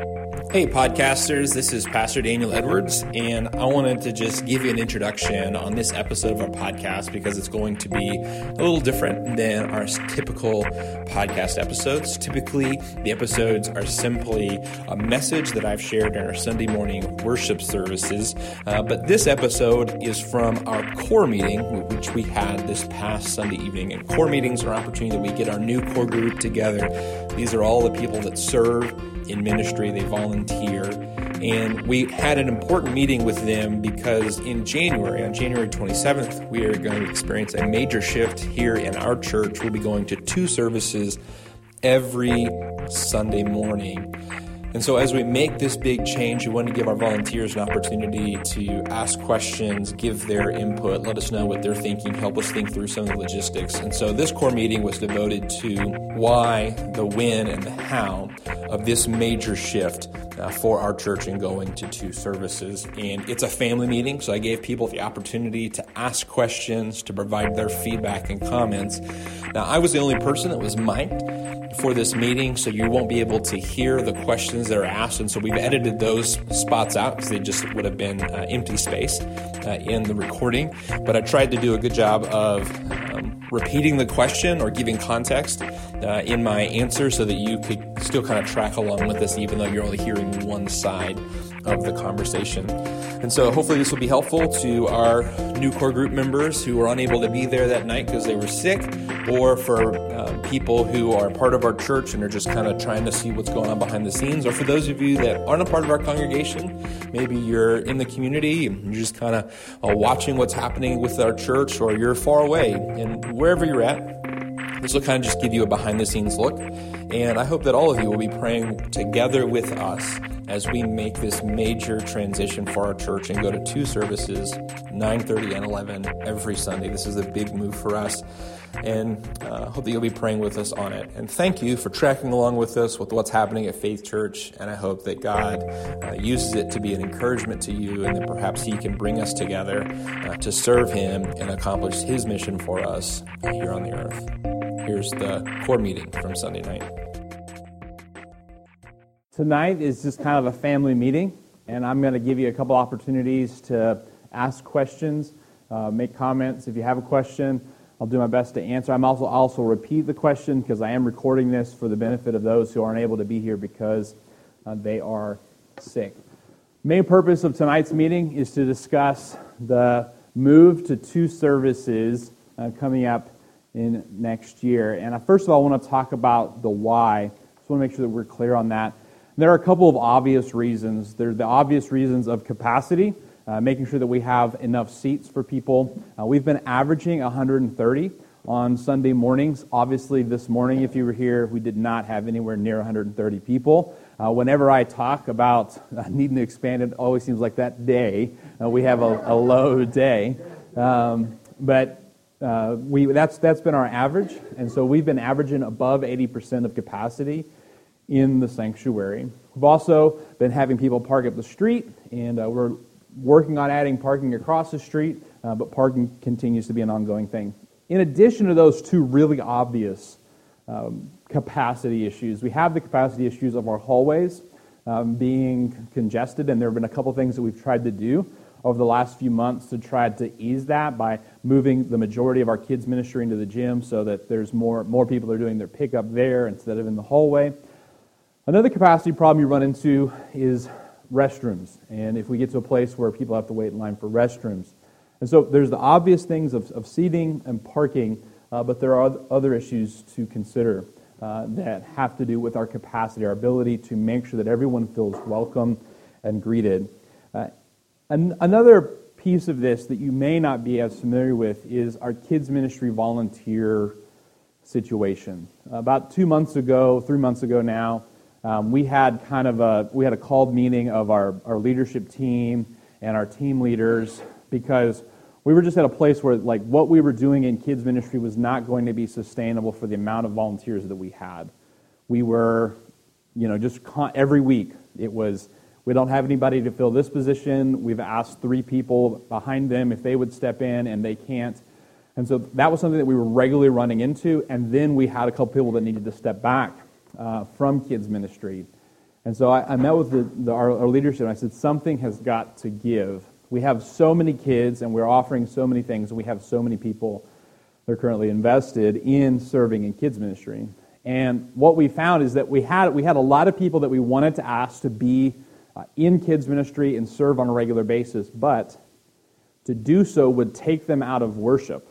Hey, podcasters, this is Pastor Daniel Edwards, and I wanted to just give you an introduction on this episode of our podcast because it's going to be a little different than our typical podcast episodes. Typically, the episodes are simply a message that I've shared in our Sunday morning worship services, uh, but this episode is from our core meeting, which we had this past Sunday evening. And core meetings are an opportunity that we get our new core group together. These are all the people that serve in ministry, they volunteer. And we had an important meeting with them because in January, on January 27th, we are going to experience a major shift here in our church. We'll be going to two services every Sunday morning. And so, as we make this big change, we want to give our volunteers an opportunity to ask questions, give their input, let us know what they're thinking, help us think through some of the logistics. And so, this core meeting was devoted to why, the when, and the how of this major shift uh, for our church and going to two services. And it's a family meeting, so I gave people the opportunity to ask questions, to provide their feedback and comments. Now, I was the only person that was mic'd for this meeting, so you won't be able to hear the questions that are asked. And so we've edited those spots out because they just would have been uh, empty space uh, in the recording. But I tried to do a good job of um, repeating the question or giving context uh, in my answer so that you could still kind of track along with us, even though you're only hearing one side of the conversation. And so hopefully this will be helpful to our new core group members who were unable to be there that night because they were sick, or for uh, people who are part of our church and are just kind of trying to see what's going on behind the scenes, or for those of you that aren't a part of our congregation, maybe you're in the community and you're just kind of uh, watching what's happening with our church, or you're far away, and wherever you're at, this will kind of just give you a behind the scenes look. And I hope that all of you will be praying together with us as we make this major transition for our church and go to two services, 9:30 and 11 every Sunday. This is a big move for us, and uh, hope that you'll be praying with us on it. And thank you for tracking along with us with what's happening at Faith Church. And I hope that God uh, uses it to be an encouragement to you, and that perhaps He can bring us together uh, to serve Him and accomplish His mission for us here on the earth. Here's the core meeting from Sunday night. Tonight is just kind of a family meeting, and I'm going to give you a couple opportunities to ask questions, uh, make comments. If you have a question, I'll do my best to answer. I'm also also repeat the question because I am recording this for the benefit of those who aren't able to be here because uh, they are sick. Main purpose of tonight's meeting is to discuss the move to two services uh, coming up in next year. And I, first of all, I want to talk about the why. Just want to make sure that we're clear on that. There are a couple of obvious reasons. There's the obvious reasons of capacity, uh, making sure that we have enough seats for people. Uh, we've been averaging 130 on Sunday mornings. Obviously, this morning, if you were here, we did not have anywhere near 130 people. Uh, whenever I talk about uh, needing to expand, it always seems like that day uh, we have a, a low day. Um, but uh, we, that's, that's been our average, and so we've been averaging above 80% of capacity in the sanctuary. We've also been having people park up the street, and uh, we're working on adding parking across the street, uh, but parking continues to be an ongoing thing. In addition to those two really obvious um, capacity issues, we have the capacity issues of our hallways um, being congested, and there have been a couple things that we've tried to do over the last few months to try to ease that by moving the majority of our kids ministry into the gym so that there's more, more people are doing their pickup there instead of in the hallway. Another capacity problem you run into is restrooms. And if we get to a place where people have to wait in line for restrooms. And so there's the obvious things of, of seating and parking, uh, but there are other issues to consider uh, that have to do with our capacity, our ability to make sure that everyone feels welcome and greeted. Uh, an- another piece of this that you may not be as familiar with is our kids ministry volunteer situation. About two months ago, three months ago now, um, we had kind of a we had a called meeting of our, our leadership team and our team leaders because we were just at a place where like what we were doing in kids ministry was not going to be sustainable for the amount of volunteers that we had we were you know just con- every week it was we don't have anybody to fill this position we've asked three people behind them if they would step in and they can't and so that was something that we were regularly running into and then we had a couple people that needed to step back uh, from kids ministry. And so I, I met with the, the, our, our leadership and I said, something has got to give. We have so many kids and we're offering so many things, and we have so many people that are currently invested in serving in kids ministry. And what we found is that we had, we had a lot of people that we wanted to ask to be uh, in kids ministry and serve on a regular basis, but to do so would take them out of worship.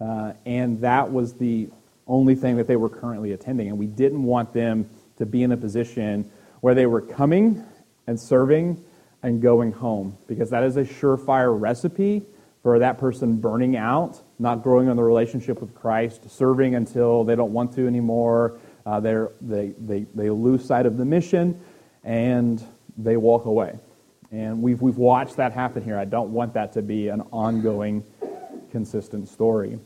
Uh, and that was the only thing that they were currently attending. And we didn't want them to be in a position where they were coming and serving and going home, because that is a surefire recipe for that person burning out, not growing in the relationship with Christ, serving until they don't want to anymore. Uh, they, they, they lose sight of the mission and they walk away. And we've, we've watched that happen here. I don't want that to be an ongoing, consistent story.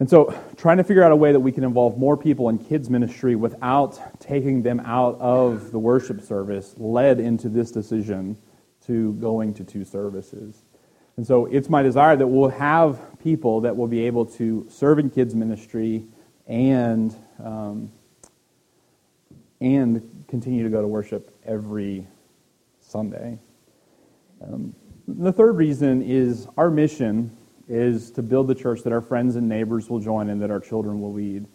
And so, trying to figure out a way that we can involve more people in kids' ministry without taking them out of the worship service led into this decision to going to two services. And so, it's my desire that we'll have people that will be able to serve in kids' ministry and, um, and continue to go to worship every Sunday. Um, the third reason is our mission is to build the church that our friends and neighbors will join and that our children will lead.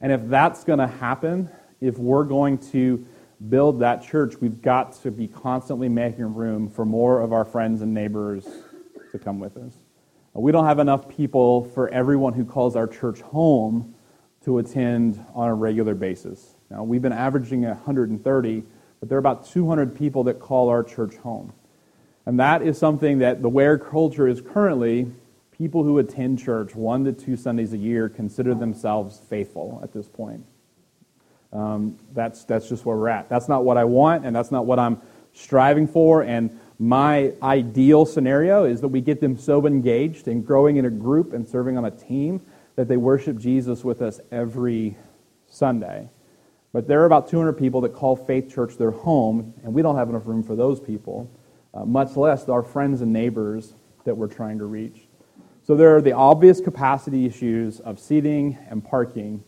And if that's going to happen, if we're going to build that church, we've got to be constantly making room for more of our friends and neighbors to come with us. We don't have enough people for everyone who calls our church home to attend on a regular basis. Now, we've been averaging 130, but there are about 200 people that call our church home. And that is something that the Ware culture is currently people who attend church one to two Sundays a year consider themselves faithful at this point. Um, that's, that's just where we're at. That's not what I want, and that's not what I'm striving for. And my ideal scenario is that we get them so engaged and growing in a group and serving on a team that they worship Jesus with us every Sunday. But there are about 200 people that call Faith Church their home, and we don't have enough room for those people, uh, much less our friends and neighbors that we're trying to reach. So there are the obvious capacity issues of seating and parking.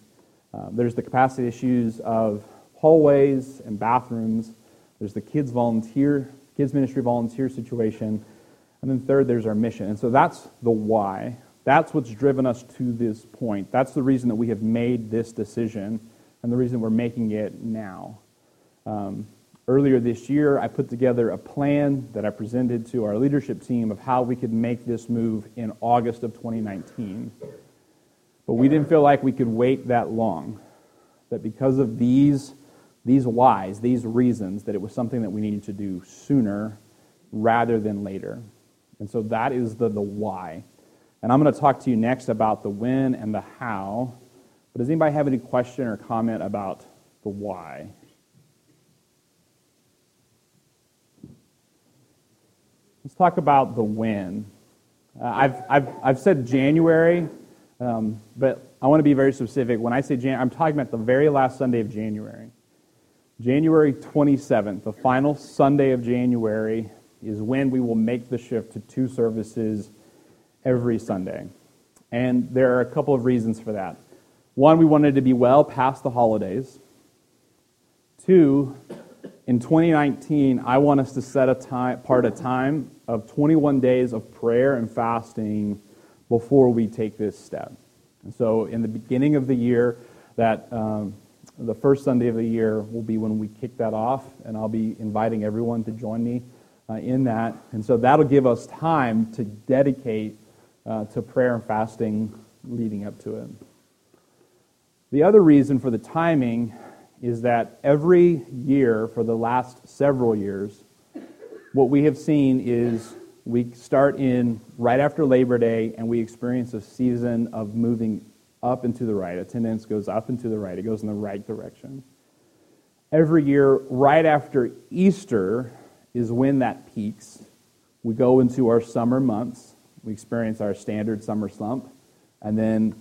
Uh, there's the capacity issues of hallways and bathrooms. There's the kids volunteer, kids ministry volunteer situation. And then third, there's our mission. And so that's the why. That's what's driven us to this point. That's the reason that we have made this decision and the reason we're making it now. Um, Earlier this year, I put together a plan that I presented to our leadership team of how we could make this move in August of 2019. But we didn't feel like we could wait that long. That because of these, these whys, these reasons, that it was something that we needed to do sooner rather than later. And so that is the, the why. And I'm going to talk to you next about the when and the how. But does anybody have any question or comment about the why? Let's talk about the when. Uh, I've, I've, I've said January, um, but I want to be very specific. When I say January, I'm talking about the very last Sunday of January. January 27th, the final Sunday of January, is when we will make the shift to two services every Sunday. And there are a couple of reasons for that. One, we wanted to be well past the holidays. Two, in 2019, I want us to set a time, part a time of 21 days of prayer and fasting before we take this step. And so, in the beginning of the year, that um, the first Sunday of the year will be when we kick that off, and I'll be inviting everyone to join me uh, in that. And so that'll give us time to dedicate uh, to prayer and fasting leading up to it. The other reason for the timing is that every year for the last several years, what we have seen is we start in right after Labor Day and we experience a season of moving up and to the right. Attendance goes up and to the right, it goes in the right direction. Every year, right after Easter, is when that peaks. We go into our summer months, we experience our standard summer slump, and then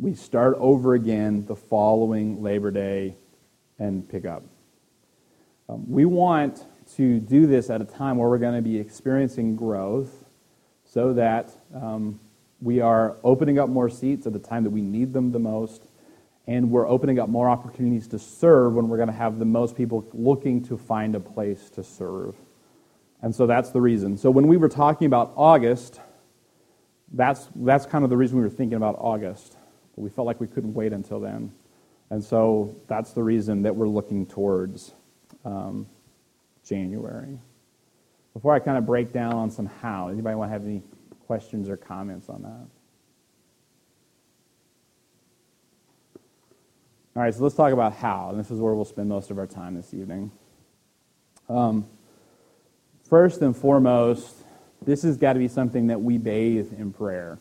we start over again the following Labor Day and pick up. Um, we want to do this at a time where we're going to be experiencing growth so that um, we are opening up more seats at the time that we need them the most and we're opening up more opportunities to serve when we're going to have the most people looking to find a place to serve. And so that's the reason. So when we were talking about August, that's, that's kind of the reason we were thinking about August. We felt like we couldn't wait until then. And so that's the reason that we're looking towards um, January. Before I kind of break down on some how, anybody want to have any questions or comments on that? All right, so let's talk about how, and this is where we'll spend most of our time this evening. Um, first and foremost, this has got to be something that we bathe in prayer.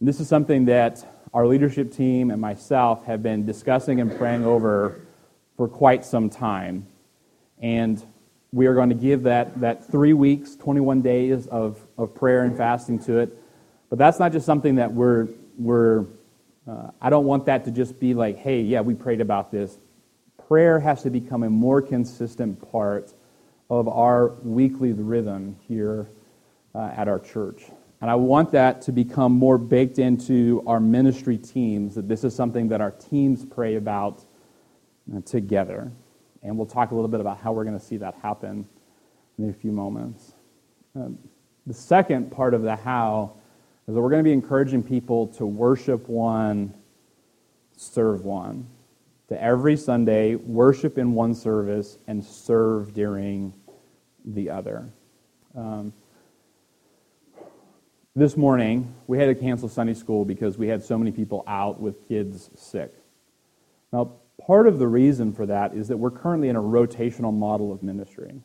This is something that our leadership team and myself have been discussing and praying over for quite some time. And we are going to give that, that three weeks, 21 days of, of prayer and fasting to it. But that's not just something that we're, we're uh, I don't want that to just be like, hey, yeah, we prayed about this. Prayer has to become a more consistent part of our weekly rhythm here uh, at our church. And I want that to become more baked into our ministry teams, that this is something that our teams pray about uh, together. And we'll talk a little bit about how we're going to see that happen in a few moments. Um, the second part of the how is that we're going to be encouraging people to worship one, serve one. To every Sunday, worship in one service and serve during the other. Um, this morning, we had to cancel Sunday school because we had so many people out with kids sick. Now, part of the reason for that is that we're currently in a rotational model of ministry.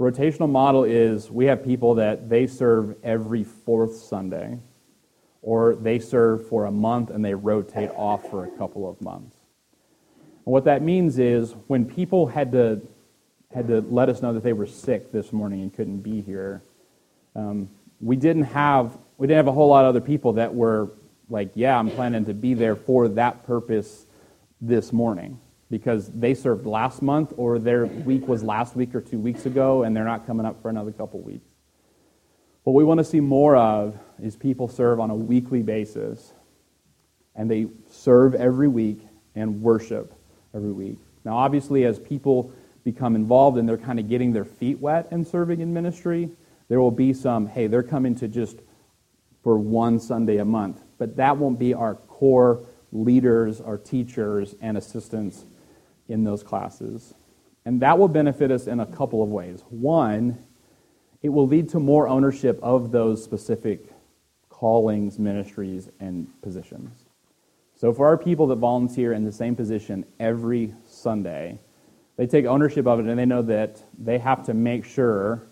Rotational model is we have people that they serve every fourth Sunday, or they serve for a month and they rotate off for a couple of months. And what that means is when people had to had to let us know that they were sick this morning and couldn't be here, um, we didn't have we didn't have a whole lot of other people that were like, yeah, I'm planning to be there for that purpose this morning because they served last month or their week was last week or two weeks ago and they're not coming up for another couple weeks. What we want to see more of is people serve on a weekly basis and they serve every week and worship every week. Now, obviously, as people become involved and they're kind of getting their feet wet and serving in ministry, there will be some, hey, they're coming to just for one Sunday a month. But that won't be our core leaders, our teachers, and assistants in those classes. And that will benefit us in a couple of ways. One, it will lead to more ownership of those specific callings, ministries, and positions. So for our people that volunteer in the same position every Sunday, they take ownership of it and they know that they have to make sure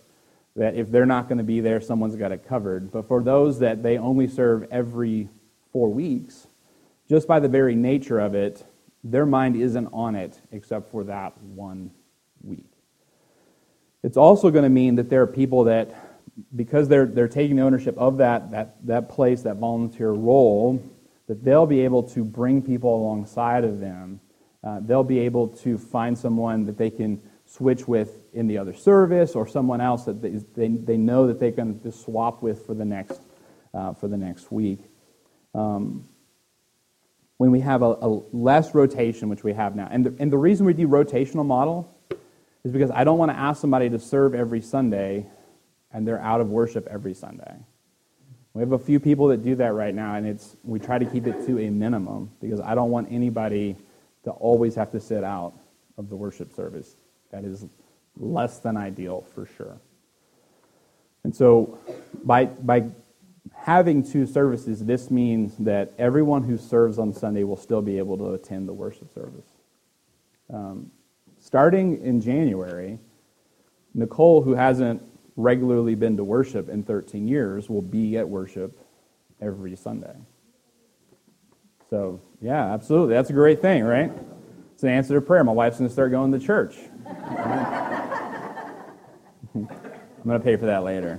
that if they're not going to be there, someone's got it covered. But for those that they only serve every four weeks, just by the very nature of it, their mind isn't on it except for that one week. It's also going to mean that there are people that, because they're, they're taking ownership of that, that, that place, that volunteer role, that they'll be able to bring people alongside of them. Uh, they'll be able to find someone that they can switch with in the other service or someone else that they, they, they know that they can just swap with for the next, uh, for the next week. Um, when we have a, a, less rotation, which we have now. And the, and the reason we do rotational model is because I don't want to ask somebody to serve every Sunday and they're out of worship every Sunday. We have a few people that do that right now, and it's, we try to keep it to a minimum because I don't want anybody to always have to sit out of the worship service. That is less than ideal for sure. And so by, by having two services, this means that everyone who serves on Sunday will still be able to attend the worship service. Um, starting in January, Nicole, who hasn't regularly been to worship in 13 years, will be at worship every Sunday. So, yeah, absolutely. That's a great thing, right? It's an answer to prayer. My wife's going to start going to church. I'm going to pay for that later.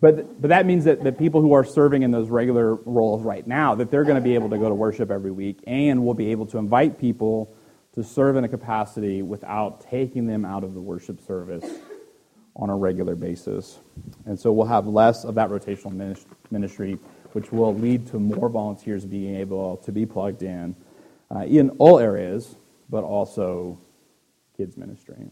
But, but that means that the people who are serving in those regular roles right now, that they're going to be able to go to worship every week and will be able to invite people to serve in a capacity without taking them out of the worship service on a regular basis. And so we'll have less of that rotational ministry which will lead to more volunteers being able to be plugged in uh, in all areas, but also kids ministry.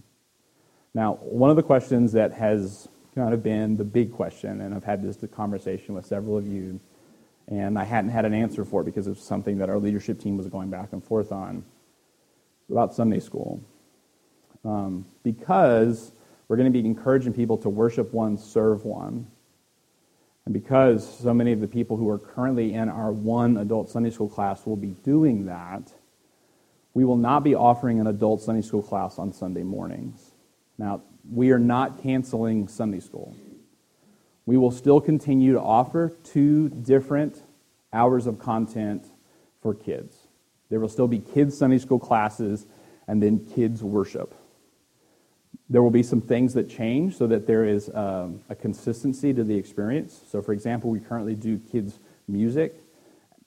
Now, one of the questions that has kind of been the big question, and I've had this conversation with several of you, and I hadn't had an answer for it because it was something that our leadership team was going back and forth on about Sunday school. Um, because we're going to be encouraging people to worship one, serve one. And because so many of the people who are currently in our one adult Sunday school class will be doing that, we will not be offering an adult Sunday school class on Sunday mornings. Now, we are not canceling Sunday school. We will still continue to offer two different hours of content for kids. There will still be kids' Sunday school classes and then kids' worship. There will be some things that change so that there is um, a consistency to the experience. So, for example, we currently do kids' music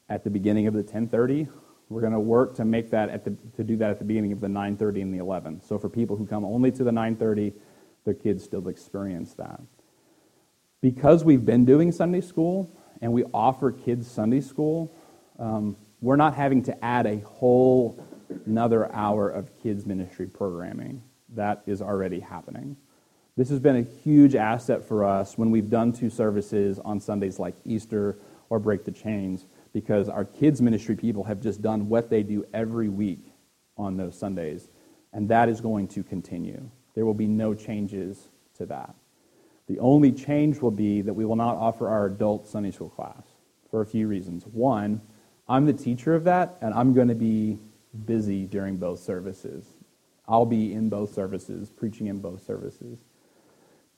at the beginning of the 1030. We're going to work to make that at the, to do that at the beginning of the 9:30 and the 11. So for people who come only to the 9:30, their kids still experience that. Because we've been doing Sunday school and we offer kids Sunday school, um, we're not having to add a whole another hour of kids ministry programming that is already happening. This has been a huge asset for us when we've done two services on Sundays like Easter or Break the Chains because our kids' ministry people have just done what they do every week on those Sundays, and that is going to continue. There will be no changes to that. The only change will be that we will not offer our adult Sunday school class for a few reasons. One, I'm the teacher of that, and I'm going to be busy during both services. I'll be in both services, preaching in both services.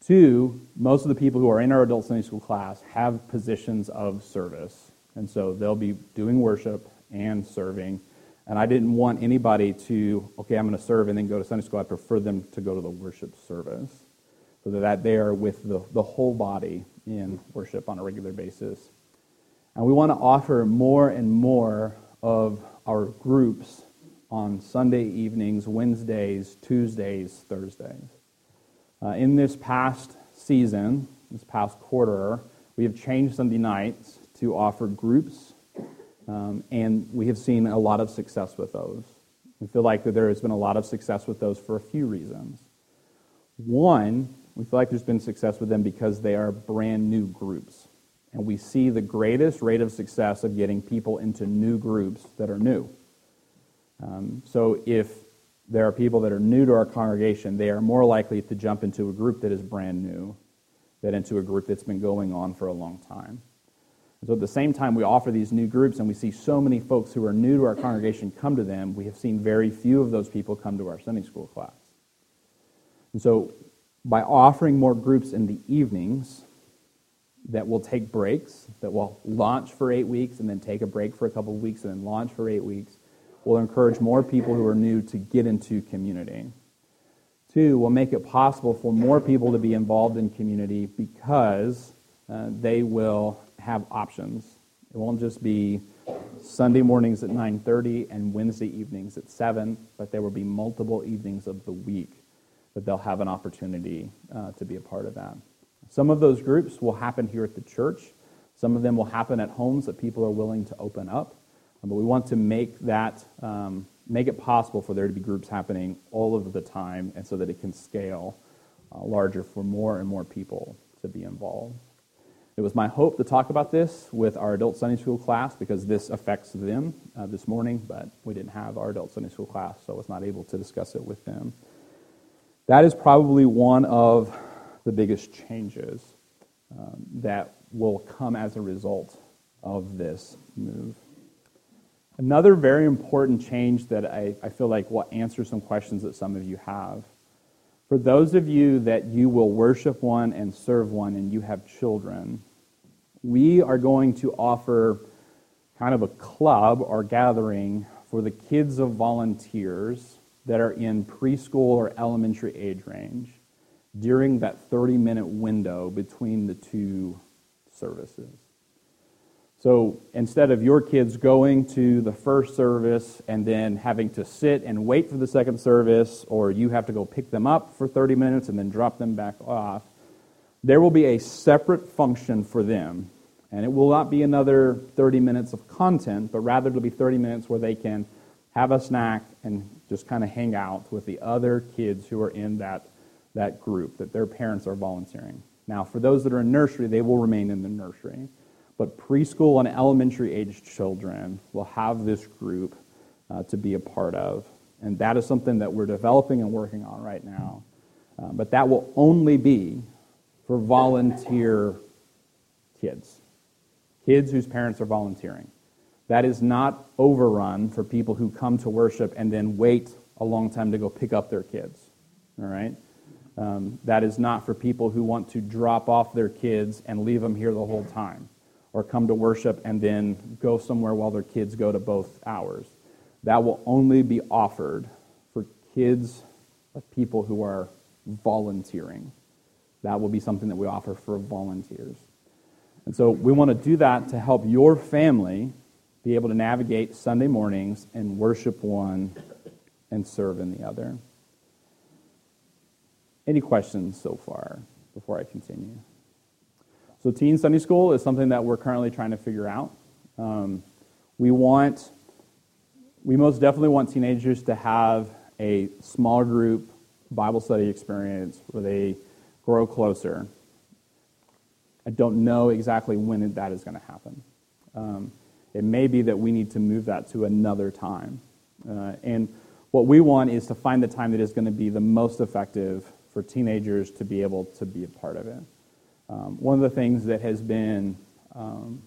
Two, most of the people who are in our adult Sunday school class have positions of service. And so they'll be doing worship and serving. And I didn't want anybody to, okay, I'm going to serve and then go to Sunday school. I prefer them to go to the worship service so that they are with the, the whole body in worship on a regular basis. And we want to offer more and more of our groups on Sunday evenings, Wednesdays, Tuesdays, Thursdays. Uh, in this past season, this past quarter, we have changed Sunday nights to offer groups, um, and we have seen a lot of success with those. We feel like that there has been a lot of success with those for a few reasons. One, we feel like there's been success with them because they are brand new groups. And we see the greatest rate of success of getting people into new groups that are new. Um, so if there are people that are new to our congregation, they are more likely to jump into a group that is brand new than into a group that's been going on for a long time. So at the same time, we offer these new groups, and we see so many folks who are new to our congregation come to them. We have seen very few of those people come to our Sunday school class. And so by offering more groups in the evenings that will take breaks, that will launch for eight weeks and then take a break for a couple of weeks and then launch for eight weeks, we'll encourage more people who are new to get into community. Two, we'll make it possible for more people to be involved in community because uh, they will have options. It won't just be Sunday mornings at 9:30 and Wednesday evenings at 7, but there will be multiple evenings of the week that they'll have an opportunity uh, to be a part of that. Some of those groups will happen here at the church. Some of them will happen at homes that people are willing to open up. But we want to make that um, make it possible for there to be groups happening all of the time, and so that it can scale uh, larger for more and more people to be involved. It was my hope to talk about this with our adult Sunday school class because this affects them uh, this morning, but we didn't have our adult Sunday school class, so I was not able to discuss it with them. That is probably one of the biggest changes um, that will come as a result of this move. Another very important change that I, I feel like will answer some questions that some of you have. For those of you that you will worship one and serve one and you have children, we are going to offer kind of a club or gathering for the kids of volunteers that are in preschool or elementary age range during that 30 minute window between the two services. So instead of your kids going to the first service and then having to sit and wait for the second service, or you have to go pick them up for 30 minutes and then drop them back off, there will be a separate function for them. And it will not be another 30 minutes of content, but rather it'll be 30 minutes where they can have a snack and just kind of hang out with the other kids who are in that, that group that their parents are volunteering. Now, for those that are in nursery, they will remain in the nursery. But preschool and elementary age children will have this group uh, to be a part of. And that is something that we're developing and working on right now. Uh, but that will only be for volunteer kids, kids whose parents are volunteering. That is not overrun for people who come to worship and then wait a long time to go pick up their kids. All right? Um, that is not for people who want to drop off their kids and leave them here the whole time, or come to worship and then go somewhere while their kids go to both hours. That will only be offered for kids of people who are volunteering. That will be something that we offer for volunteers. And so we want to do that to help your family be able to navigate Sunday mornings and worship one and serve in the other. Any questions so far before I continue? So, Teen Sunday School is something that we're currently trying to figure out. Um, we want, we most definitely want teenagers to have a small group Bible study experience where they grow closer. I don't know exactly when that is going to happen. Um, it may be that we need to move that to another time. Uh, and what we want is to find the time that is going to be the most effective for teenagers to be able to be a part of it. Um, one of the things that has been um,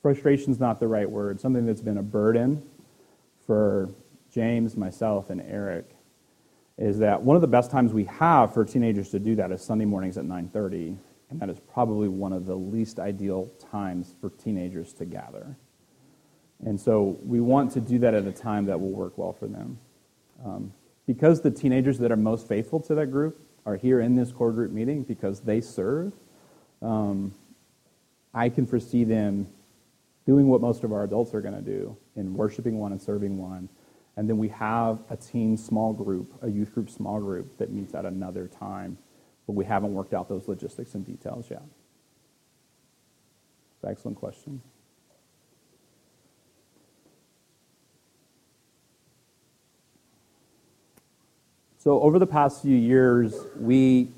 frustration is not the right word, something that's been a burden for James, myself, and Eric is that one of the best times we have for teenagers to do that is Sunday mornings at 9:30 and that is probably one of the least ideal times for teenagers to gather. And so we want to do that at a time that will work well for them. Um, because the teenagers that are most faithful to that group are here in this core group meeting because they serve, um, I can foresee them doing what most of our adults are going to do in worshiping one and serving one. And then we have a teen small group, a youth group small group that meets at another time but we haven't worked out those logistics and details yet. Excellent question. So over the past few years, we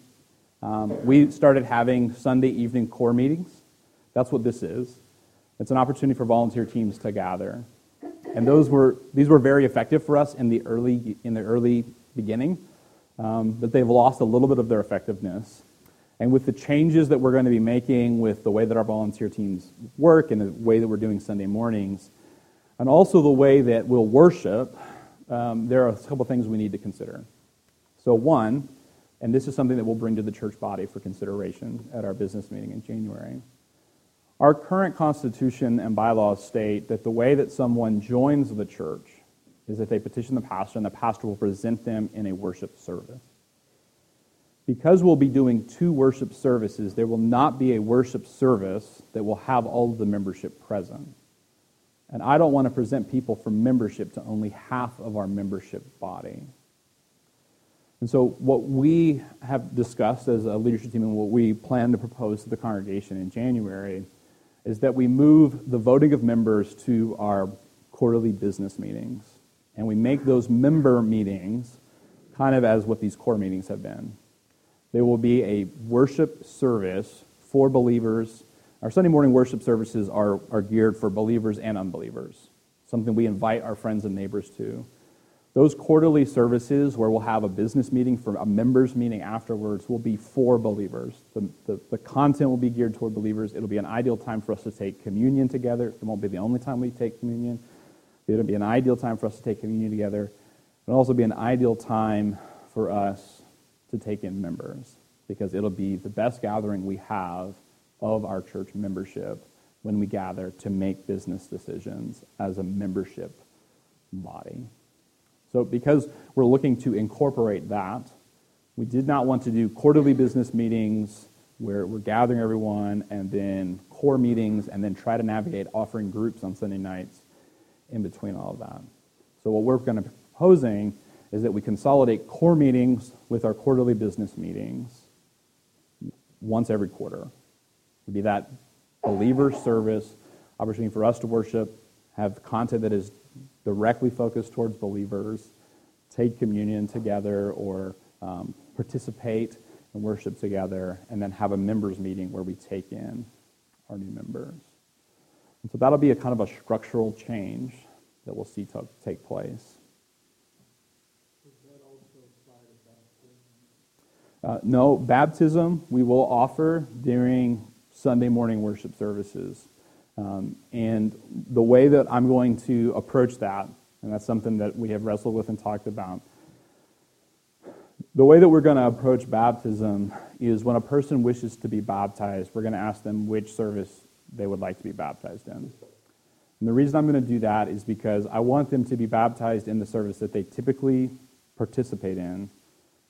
um, we started having Sunday evening core meetings. That's what this is. It's an opportunity for volunteer teams to gather, and those were these were very effective for us in the early in the early beginning um, but they've lost a little bit of their effectiveness. And with the changes that we're going to be making with the way that our volunteer teams work and the way that we're doing Sunday mornings, and also the way that we'll worship, um, there are a couple things we need to consider. So, one, and this is something that we'll bring to the church body for consideration at our business meeting in January. Our current constitution and bylaws state that the way that someone joins the church is that they petition the pastor, and the pastor will present them in a worship service. Because we'll be doing two worship services, there will not be a worship service that will have all of the membership present. And I don't want to present people for membership to only half of our membership body. And so, what we have discussed as a leadership team and what we plan to propose to the congregation in January is that we move the voting of members to our quarterly business meetings and we make those member meetings kind of as what these core meetings have been. There will be a worship service for believers. Our Sunday morning worship services are, are geared for believers and unbelievers, something we invite our friends and neighbors to. Those quarterly services, where we'll have a business meeting for a members meeting afterwards, will be for believers. The, the, the, content will be geared toward believers. It'll be an ideal time for us to take communion together. It won't be the only time we take communion, It'll be an ideal time for us to take communion together. It'll also be an ideal time for us to take in members because it'll be the best gathering we have of our church membership when we gather to make business decisions as a membership body. So, because we're looking to incorporate that, we did not want to do quarterly business meetings where we're gathering everyone and then core meetings and then try to navigate offering groups on Sunday nights in between all of that. So what we're going to be proposing is that we consolidate core meetings with our quarterly business meetings once every quarter. It'd be that believer service, opportunity for us to worship, have content that is directly focused towards believers, take communion together or um, participate and worship together, and then have a members meeting where we take in our new members. And so that'll be a kind of a structural change that we'll see to take place. Uh, no, baptism we will offer during Sunday morning worship services. Um, and the way that I'm going to approach that, and that's something that we have wrestled with and talked about, the way that we're going to approach baptism is when a person wishes to be baptized, we're going to ask them which service they would like to be baptized in. And the reason I'm going to do that is because I want them to be baptized in the service that they typically participate in,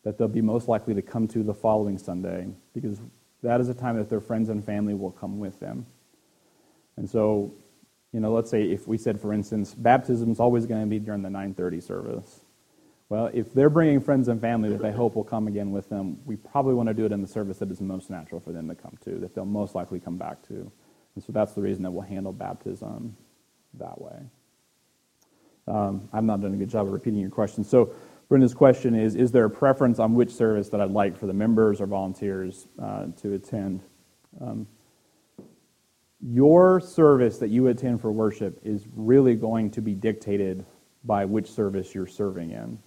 that they'll be most likely to come to the following Sunday, because that is a time that their friends and family will come with them. And so, you know, let's say if we said, for instance, baptism is always going to be during the 9:30 service. Well, if they're bringing friends and family that they hope will come again with them, we probably want to do it in the service that is most natural for them to come to, that they'll most likely come back to. And so that's the reason that we'll handle baptism that way. Um, I've not done a good job of repeating your question. So, Brenda's question is Is there a preference on which service that I'd like for the members or volunteers uh, to attend? Um, your service that you attend for worship is really going to be dictated by which service you're serving in.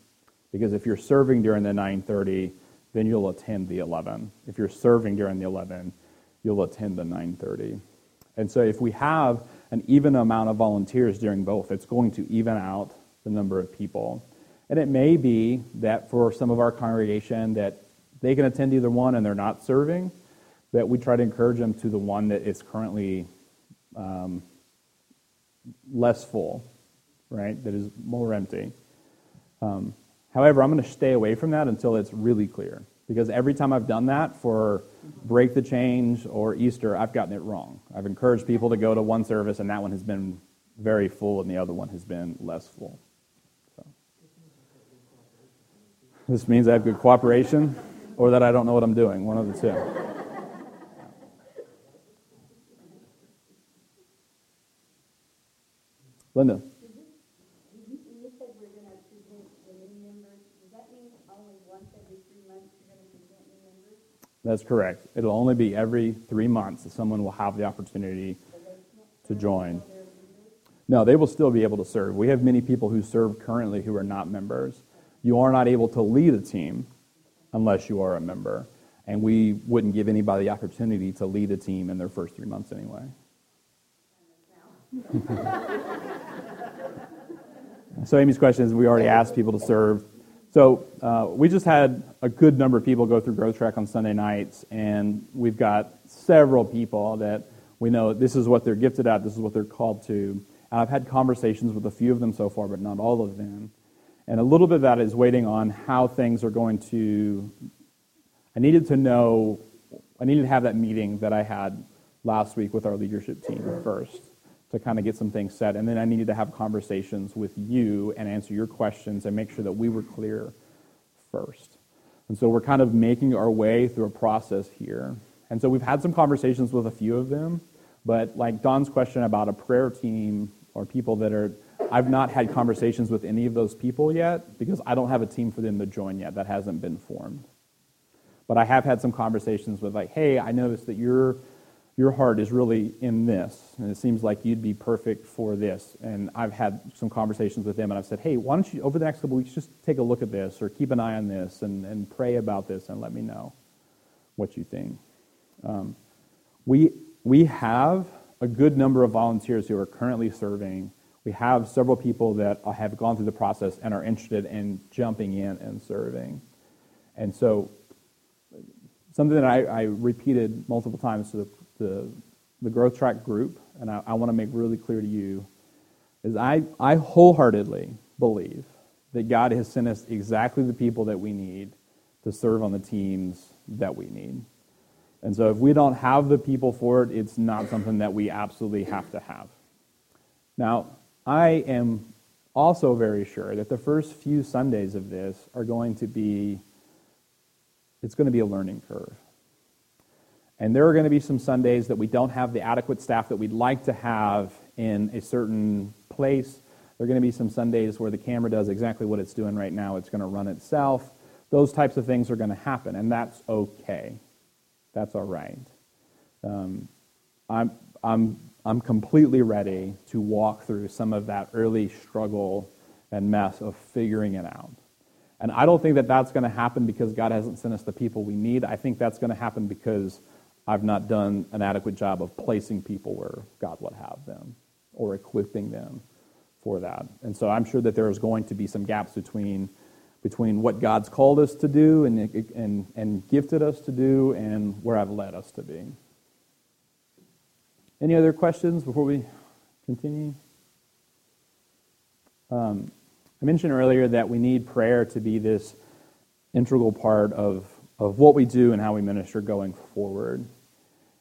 Because if you're serving during the 9:30, then you'll attend the 11. If you're serving during the 11, you'll attend the 9:30. And so if we have an even amount of volunteers during both, it's going to even out the number of people. And it may be that for some of our congregation that they can attend either one and they're not serving, that we try to encourage them to the one that is currently um, less full, right? That is more empty. Um, however, I'm going to stay away from that until it's really clear. Because every time I've done that for Break the Chains or Easter, I've gotten it wrong. I've encouraged people to go to one service, and that one has been very full, and the other one has been less full. So. This means I have good cooperation or that I don't know what I'm doing, one of the two. Linda. That's correct. It'll only be every three months that someone will have the opportunity to join. No, they will still be able to serve. We have many people who serve currently who are not members. You are not able to lead a team unless you are a member. And we wouldn't give anybody the opportunity to lead a team in their first three months anyway. So, Amy's question is we already asked people to serve. So uh, we just had a good number of people go through Growth Track on Sunday nights, and we've got several people that we know this is what they're gifted at, this is what they're called to. And I've had conversations with a few of them so far, but not all of them. And a little bit of that is waiting on how things are going to. I needed to know, I needed to have that meeting that I had last week with our leadership team first to kind of get some things set. And then I needed to have conversations with you and answer your questions and make sure that we were clear first. And so we're kind of making our way through a process here. And so we've had some conversations with a few of them, but like Don's question about a prayer team or people that are, I've not had conversations with any of those people yet because I don't have a team for them to join yet. That hasn't been formed. But I have had some conversations with, like, hey, I noticed that you're your heart is really in this, and it seems like you'd be perfect for this. And I've had some conversations with them, and I've said, hey, why don't you, over the next couple weeks, just take a look at this or keep an eye on this and, and pray about this and let me know what you think. Um, we, we have a good number of volunteers who are currently serving. We have several people that have gone through the process and are interested in jumping in and serving. And so, something that I, I repeated multiple times to the the, the growth track group, and I, I want to make really clear to you, is I, I wholeheartedly believe that God has sent us exactly the people that we need to serve on the teams that we need. And so if we don't have the people for it, it's not something that we absolutely have to have. Now, I am also very sure that the first few Sundays of this are going to be it's going to be a learning curve. And there are going to be some Sundays that we don't have the adequate staff that we'd like to have in a certain place. There are going to be some Sundays where the camera does exactly what it's doing right now. It's going to run itself. Those types of things are going to happen, and that's okay. That's all right. Um, I'm, I'm, I'm completely ready to walk through some of that early struggle and mess of figuring it out. And I don't think that that's going to happen because God hasn't sent us the people we need. I think that's going to happen because I've not done an adequate job of placing people where God would have them or equipping them for that. And so I'm sure that there is going to be some gaps between, between what God's called us to do and, and, and gifted us to do and where I've led us to be. Any other questions before we continue? Um, I mentioned earlier that we need prayer to be this integral part of, of what we do and how we minister going forward.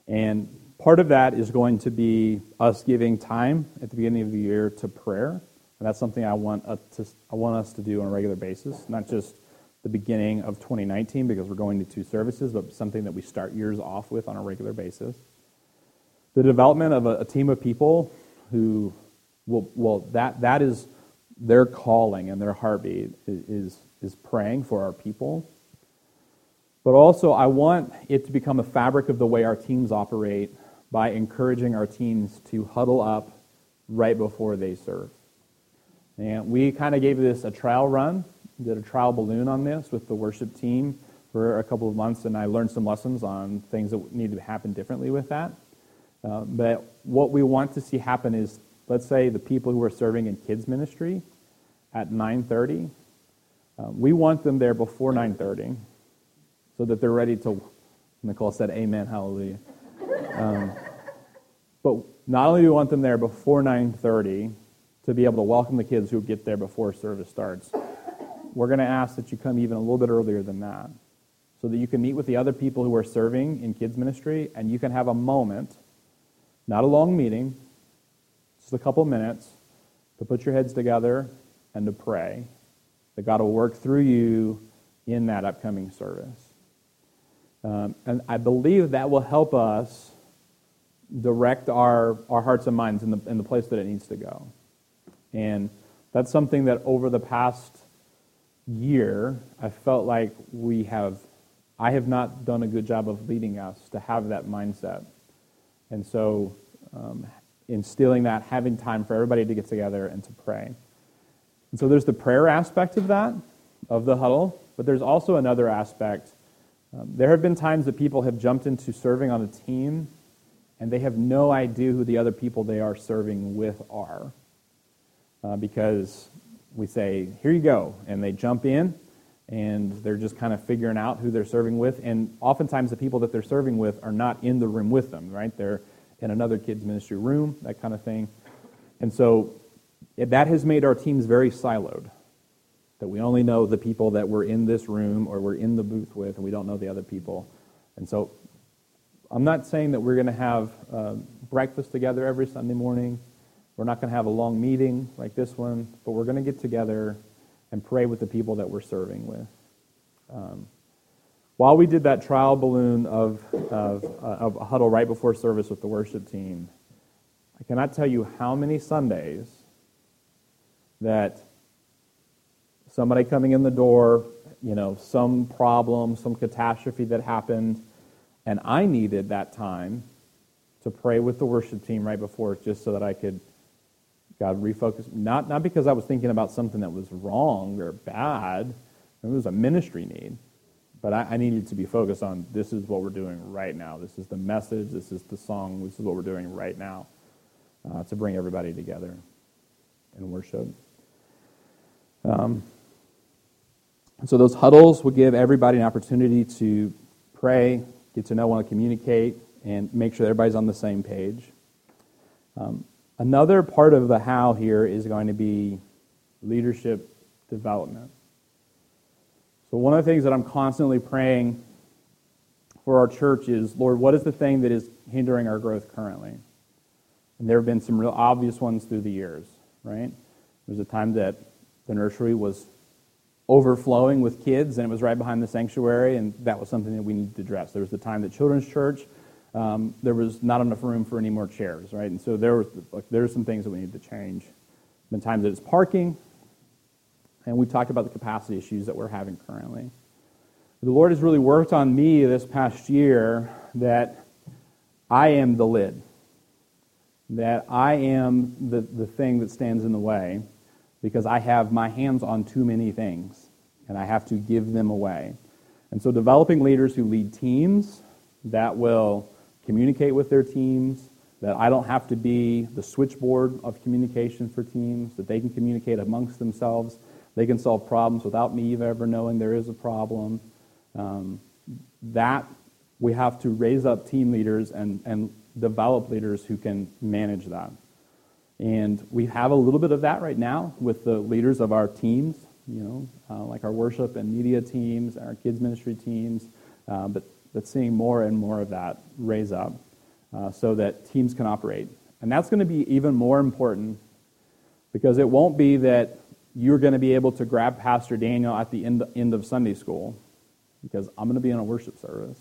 And part of that is going to be us giving time at the beginning of the year to prayer. And that's something I want, us to, I want us to do on a regular basis, not just the beginning of 2019 because we're going to two services, but something that we start years off with on a regular basis. The development of a, a team of people who will, well, that, that is their calling and their heartbeat is, is praying for our people but also, I want it to become a fabric of the way our teams operate by encouraging our teams to huddle up right before they serve. And we kind of gave this a trial run, did a trial balloon on this with the worship team for a couple of months, and I learned some lessons on things that need to happen differently with that. Uh, but what we want to see happen is, let's say the people who are serving in kids ministry at 9:30, uh, we want them there before 9:30 so that they're ready to. Nicole said, Amen, hallelujah. Um, but not only do we want them there before 9:30 to be able to welcome the kids who get there before service starts, we're going to ask that you come even a little bit earlier than that, so that you can meet with the other people who are serving in kids ministry, and you can have a moment, not a long meeting, just a couple minutes, to put your heads together and to pray that God will work through you in that upcoming service. Um, and I believe that will help us direct our, our hearts and minds in the, in the place that it needs to go. And that's something that over the past year, I felt like we have, I have not done a good job of leading us to have that mindset. And so, um, instilling that, having time for everybody to get together and to pray. And so, there's the prayer aspect of that, of the huddle, but there's also another aspect um, there have been times that people have jumped into serving on a team and they have no idea who the other people they are serving with are. Uh, because we say, here you go, and they jump in and they're just kind of figuring out who they're serving with. And oftentimes the people that they're serving with are not in the room with them, right? They're in another kids' ministry room, that kind of thing. And so that has made our teams very siloed that we only know the people that we're in this room or we're in the booth with, and we don't know the other people. And so I'm not saying that we're going to have uh, breakfast together every Sunday morning. We're not going to have a long meeting like this one, but we're going to get together and pray with the people that we're serving with. Um, while we did that trial balloon of, of, uh, of a huddle right before service with the worship team, I cannot tell you how many Sundays that somebody coming in the door, you know, some problem, some catastrophe that happened, and I needed that time to pray with the worship team right before it just so that I could, God, refocus. Not, not because I was thinking about something that was wrong or bad, it was a ministry need. But I, I needed to be focused on this is what we're doing right now. This is the message. This is the song. This is what we're doing right now uh, to bring everybody together in worship. Um, and so those huddles will give everybody an opportunity to pray, get to know, one, communicate, and make sure everybody's on the same page. Um, another part of the how here is going to be leadership development. So, one of the things that I'm constantly praying for our church is Lord, what is the thing that is hindering our growth currently? And there have been some real obvious ones through the years, right? There was a time that the nursery was overflowing with kids, and it was right behind the sanctuary, and that was something that we needed to address. There was the time that Children's Church um, there was not enough room for any more chairs, right? And so there were like, there are some things that we need to change. Been times that it's parking, and we've talked about the capacity issues that we're having currently. The Lord has really worked on me this past year that I am the lid, that I am the, the thing that stands in the way because I have my hands on too many things and I have to give them away. And so, developing leaders who lead teams that will communicate with their teams, that I don't have to be the switchboard of communication for teams, that they can communicate amongst themselves, they can solve problems without me ever knowing there is a problem. Um, that we have to raise up team leaders and, and develop leaders who can manage that. And we have a little bit of that right now with the leaders of our teams, you know, uh, like our worship and media teams, our kids ministry teams, uh, but, but seeing more and more of that raise up uh, so that teams can operate. And that's going to be even more important because it won't be that you're going to be able to grab Pastor Daniel at the end, end of Sunday school because I'm going to be in a worship service.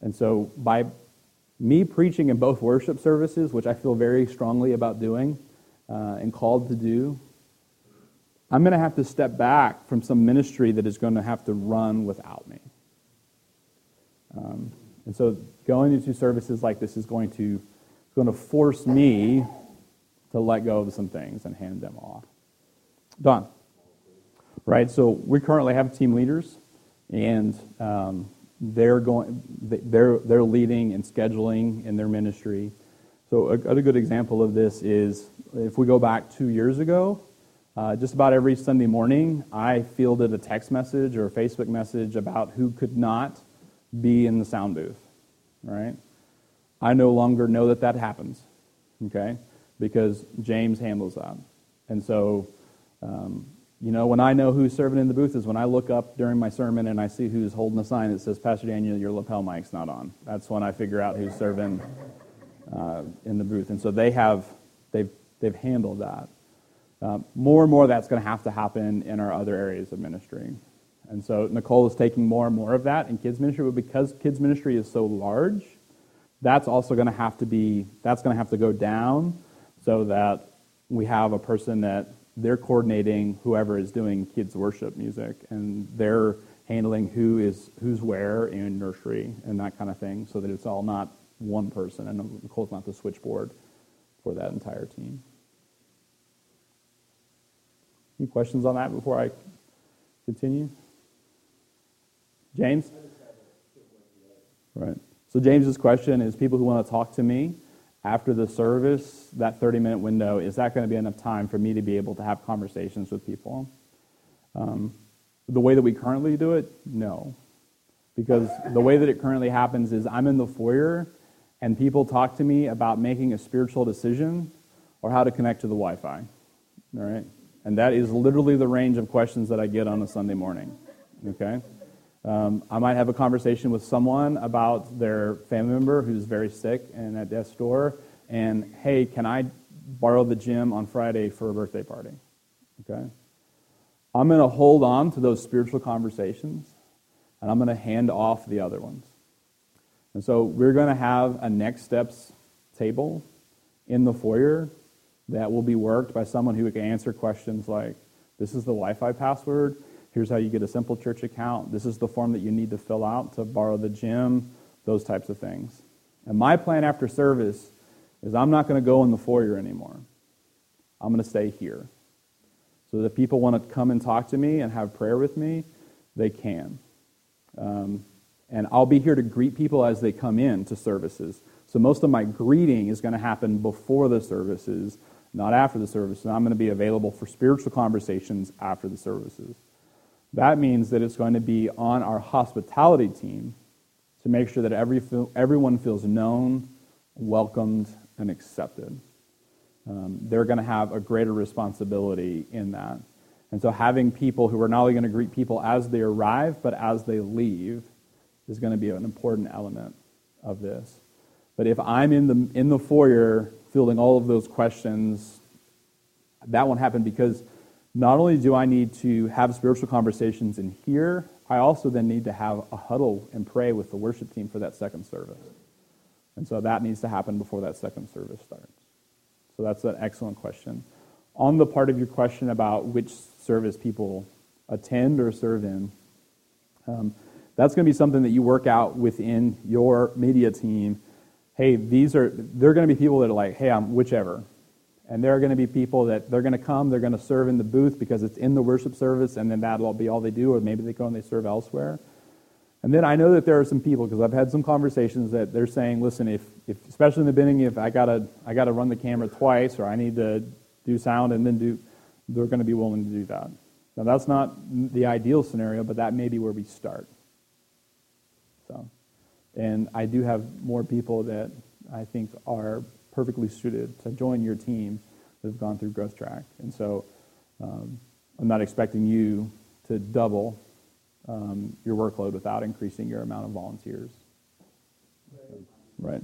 And so by me preaching in both worship services, which I feel very strongly about doing uh, and called to do, I'm going to have to step back from some ministry that is going to have to run without me. Um, and so going into services like this is going to, going to force me to let go of some things and hand them off. Don. Right, so we currently have team leaders, and um, they're going, they're they're leading and scheduling in their ministry. So a, a good example of this is if we go back two years ago, uh, just about every Sunday morning, I fielded a text message or a Facebook message about who could not be in the sound booth. Right, I no longer know that that happens. Okay, because James handles that, and so um, you know, when I know who's serving in the booth is when I look up during my sermon and I see who's holding a sign that says, Pastor Daniel, your lapel mic's not on. That's when I figure out who's serving uh, in the booth. And so they have, they've, they've handled that. Um, more and more that's going to have to happen in our other areas of ministry. And so Nicole is taking more and more of that in kids ministry, but because kids ministry is so large, that's also going to have to be, that's going to have to go down so that we have a person that they're coordinating whoever is doing kids worship music and they're handling who is who's where in nursery and that kind of thing so that it's all not one person and Nicole's not the switchboard for that entire team. Any questions on that before I continue? James? Right. So James's question is people who want to talk to me after the service, that 30 minute window, is that going to be enough time for me to be able to have conversations with people? Um, the way that we currently do it, no. Because the way that it currently happens is I'm in the foyer and people talk to me about making a spiritual decision or how to connect to the Wi Fi. All right? And that is literally the range of questions that I get on a Sunday morning. Okay? Um, I might have a conversation with someone about their family member who's very sick and at death's door, and hey, can I borrow the gym on Friday for a birthday party? Okay? I'm going to hold on to those spiritual conversations, and I'm going to hand off the other ones. And so we're going to have a next steps table in the foyer that will be worked by someone who can answer questions like, this is the Wi Fi password Here's how you get a simple church account. This is the form that you need to fill out to borrow the gym, those types of things. And my plan after service is I'm not going to go in the foyer anymore. I'm going to stay here. So that if people want to come and talk to me and have prayer with me, they can. Um, and I'll be here to greet people as they come in to services. So most of my greeting is going to happen before the services, not after the services. I'm going to be available for spiritual conversations after the services. That means that it's going to be on our hospitality team to make sure that every, everyone feels known, welcomed, and accepted. Um, they're going to have a greater responsibility in that. And so, having people who are not only going to greet people as they arrive, but as they leave, is going to be an important element of this. But if I'm in the, in the foyer fielding all of those questions, that won't happen because not only do I need to have spiritual conversations in here, I also then need to have a huddle and pray with the worship team for that second service. And so that needs to happen before that second service starts. So that's an excellent question. On the part of your question about which service people attend or serve in, um, that's going to be something that you work out within your media team. Hey, these are, they're going to be people that are like, hey, I'm whichever. And there are going to be people that they're going to come, they're going to serve in the booth because it's in the worship service, and then that'll be all they do, or maybe they go and they serve elsewhere. And then I know that there are some people, because I've had some conversations that they're saying, listen, if, if especially in the beginning, if I gotta I gotta run the camera twice, or I need to do sound and then do, they're going to be willing to do that. Now that's not the ideal scenario, but that may be where we start. So, and I do have more people that I think are perfectly suited to join your team that have gone through Growth Track. And so um, I'm not expecting you to double um, your workload without increasing your amount of volunteers. Right.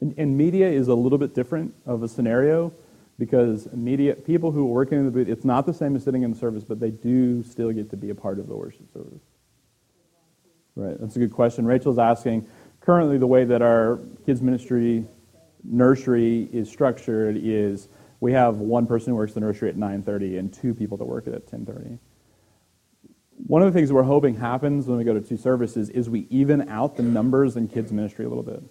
And, and, media is a little bit different of a scenario because media people who are working in the booth, it's not the same as sitting in the service, but they do still get to be a part of the worship service. Right. That's a good question. Rachel's asking. Currently, the way that our kids ministry nursery is structured is we have one person who works the nursery at 9.30 and two people that work it at 10.30 one of the things we're hoping happens when we go to two services is we even out the numbers in kids ministry a little bit.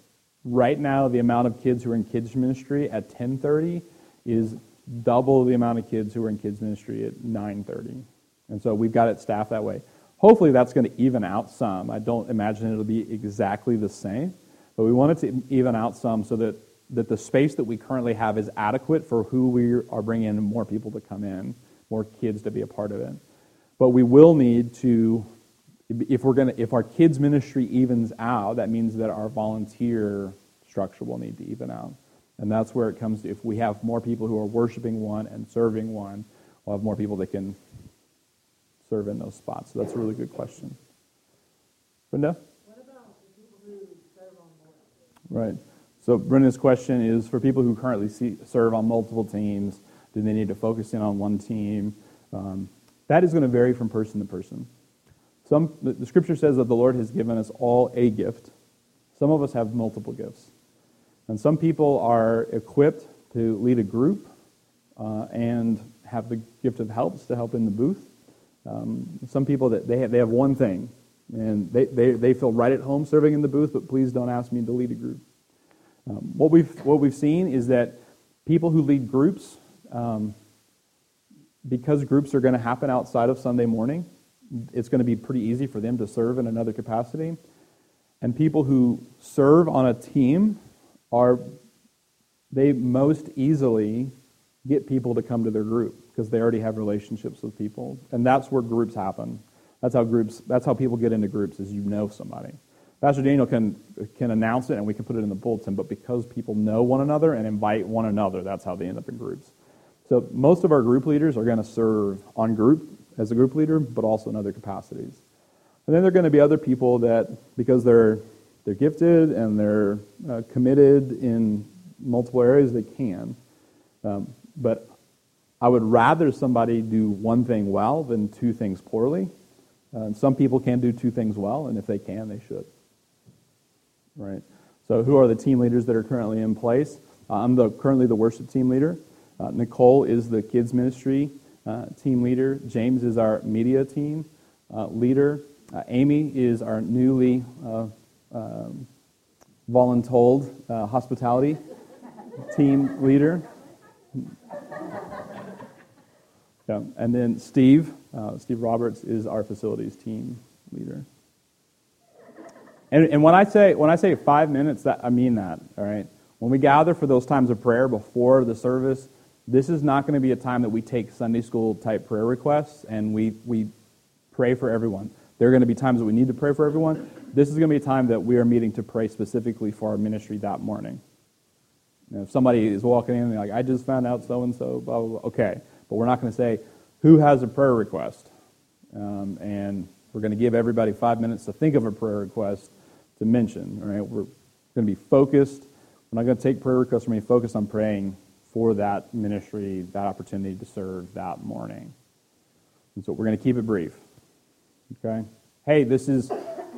Right now the amount of kids who are in kids ministry at 10.30 is double the amount of kids who are in kids ministry at 9.30 and so we've got it staffed that way. Hopefully that's going to even out some. I don't imagine it'll be exactly the same but we want it to even out some so that that the space that we currently have is adequate for who we are bringing in more people to come in, more kids to be a part of it. But we will need to, if we're going to, if our kids ministry evens out, that means that our volunteer structure will need to even out. And that's where it comes to, if we have more people who are worshiping one and serving one, we'll have more people that can serve in those spots. So that's a really good question. Brenda? What about the people who serve on Right. So Brenda's question is for people who currently serve on multiple teams, do they need to focus in on one team? Um, that is going to vary from person to person. Some, the, the scripture says that the Lord has given us all a gift. Some of us have multiple gifts. And some people are equipped to lead a group uh, and have the gift of helps to help in the booth. Um, some people that they have, they have one thing, and they, they, they feel right at home serving in the booth, but please don't ask me to lead a group. Um, what, we've, what we've seen is that people who lead groups, um, because groups are going to happen outside of Sunday morning, it's going to be pretty easy for them to serve in another capacity. And people who serve on a team are, they most easily get people to come to their group because they already have relationships with people. And that's where groups happen. That's how groups, that's how people get into groups is you know somebody. Pastor Daniel can, can announce it and we can put it in the bulletin, but because people know one another and invite one another, that's how they end up in groups. So most of our group leaders are going to serve on group as a group leader, but also in other capacities. And then there are going to be other people that, because they're, they're gifted and they're uh, committed in multiple areas, they can. Um, but I would rather somebody do one thing well than two things poorly. Uh, and some people can do two things well, and if they can, they should right? So who are the team leaders that are currently in place? Uh, I'm the, currently the worship team leader. Uh, Nicole is the kids ministry uh, team leader. James is our media team uh, leader. Uh, Amy is our newly uh, um, voluntold hospitality team leader. Yeah. And then Steve, Steve Roberts is our facilities team leader. And, and when I say when I say five minutes, that I mean that. All right. When we gather for those times of prayer before the service, this is not going to be a time that we take Sunday school type prayer requests and we we pray for everyone. There are going to be times that we need to pray for everyone. This is going to be a time that we are meeting to pray specifically for our ministry that morning. If somebody is walking in and like, I just found out so and so, blah, blah, blah. Okay. But we're not going to say, who has a prayer request? Um, and we're going to give everybody five minutes to think of a prayer request to mention. All right, we're going to be focused. We're not going to take prayer requests. We're going to be focused on praying for that ministry, that opportunity to serve that morning. And so we're going to keep it brief. Okay. Hey, this is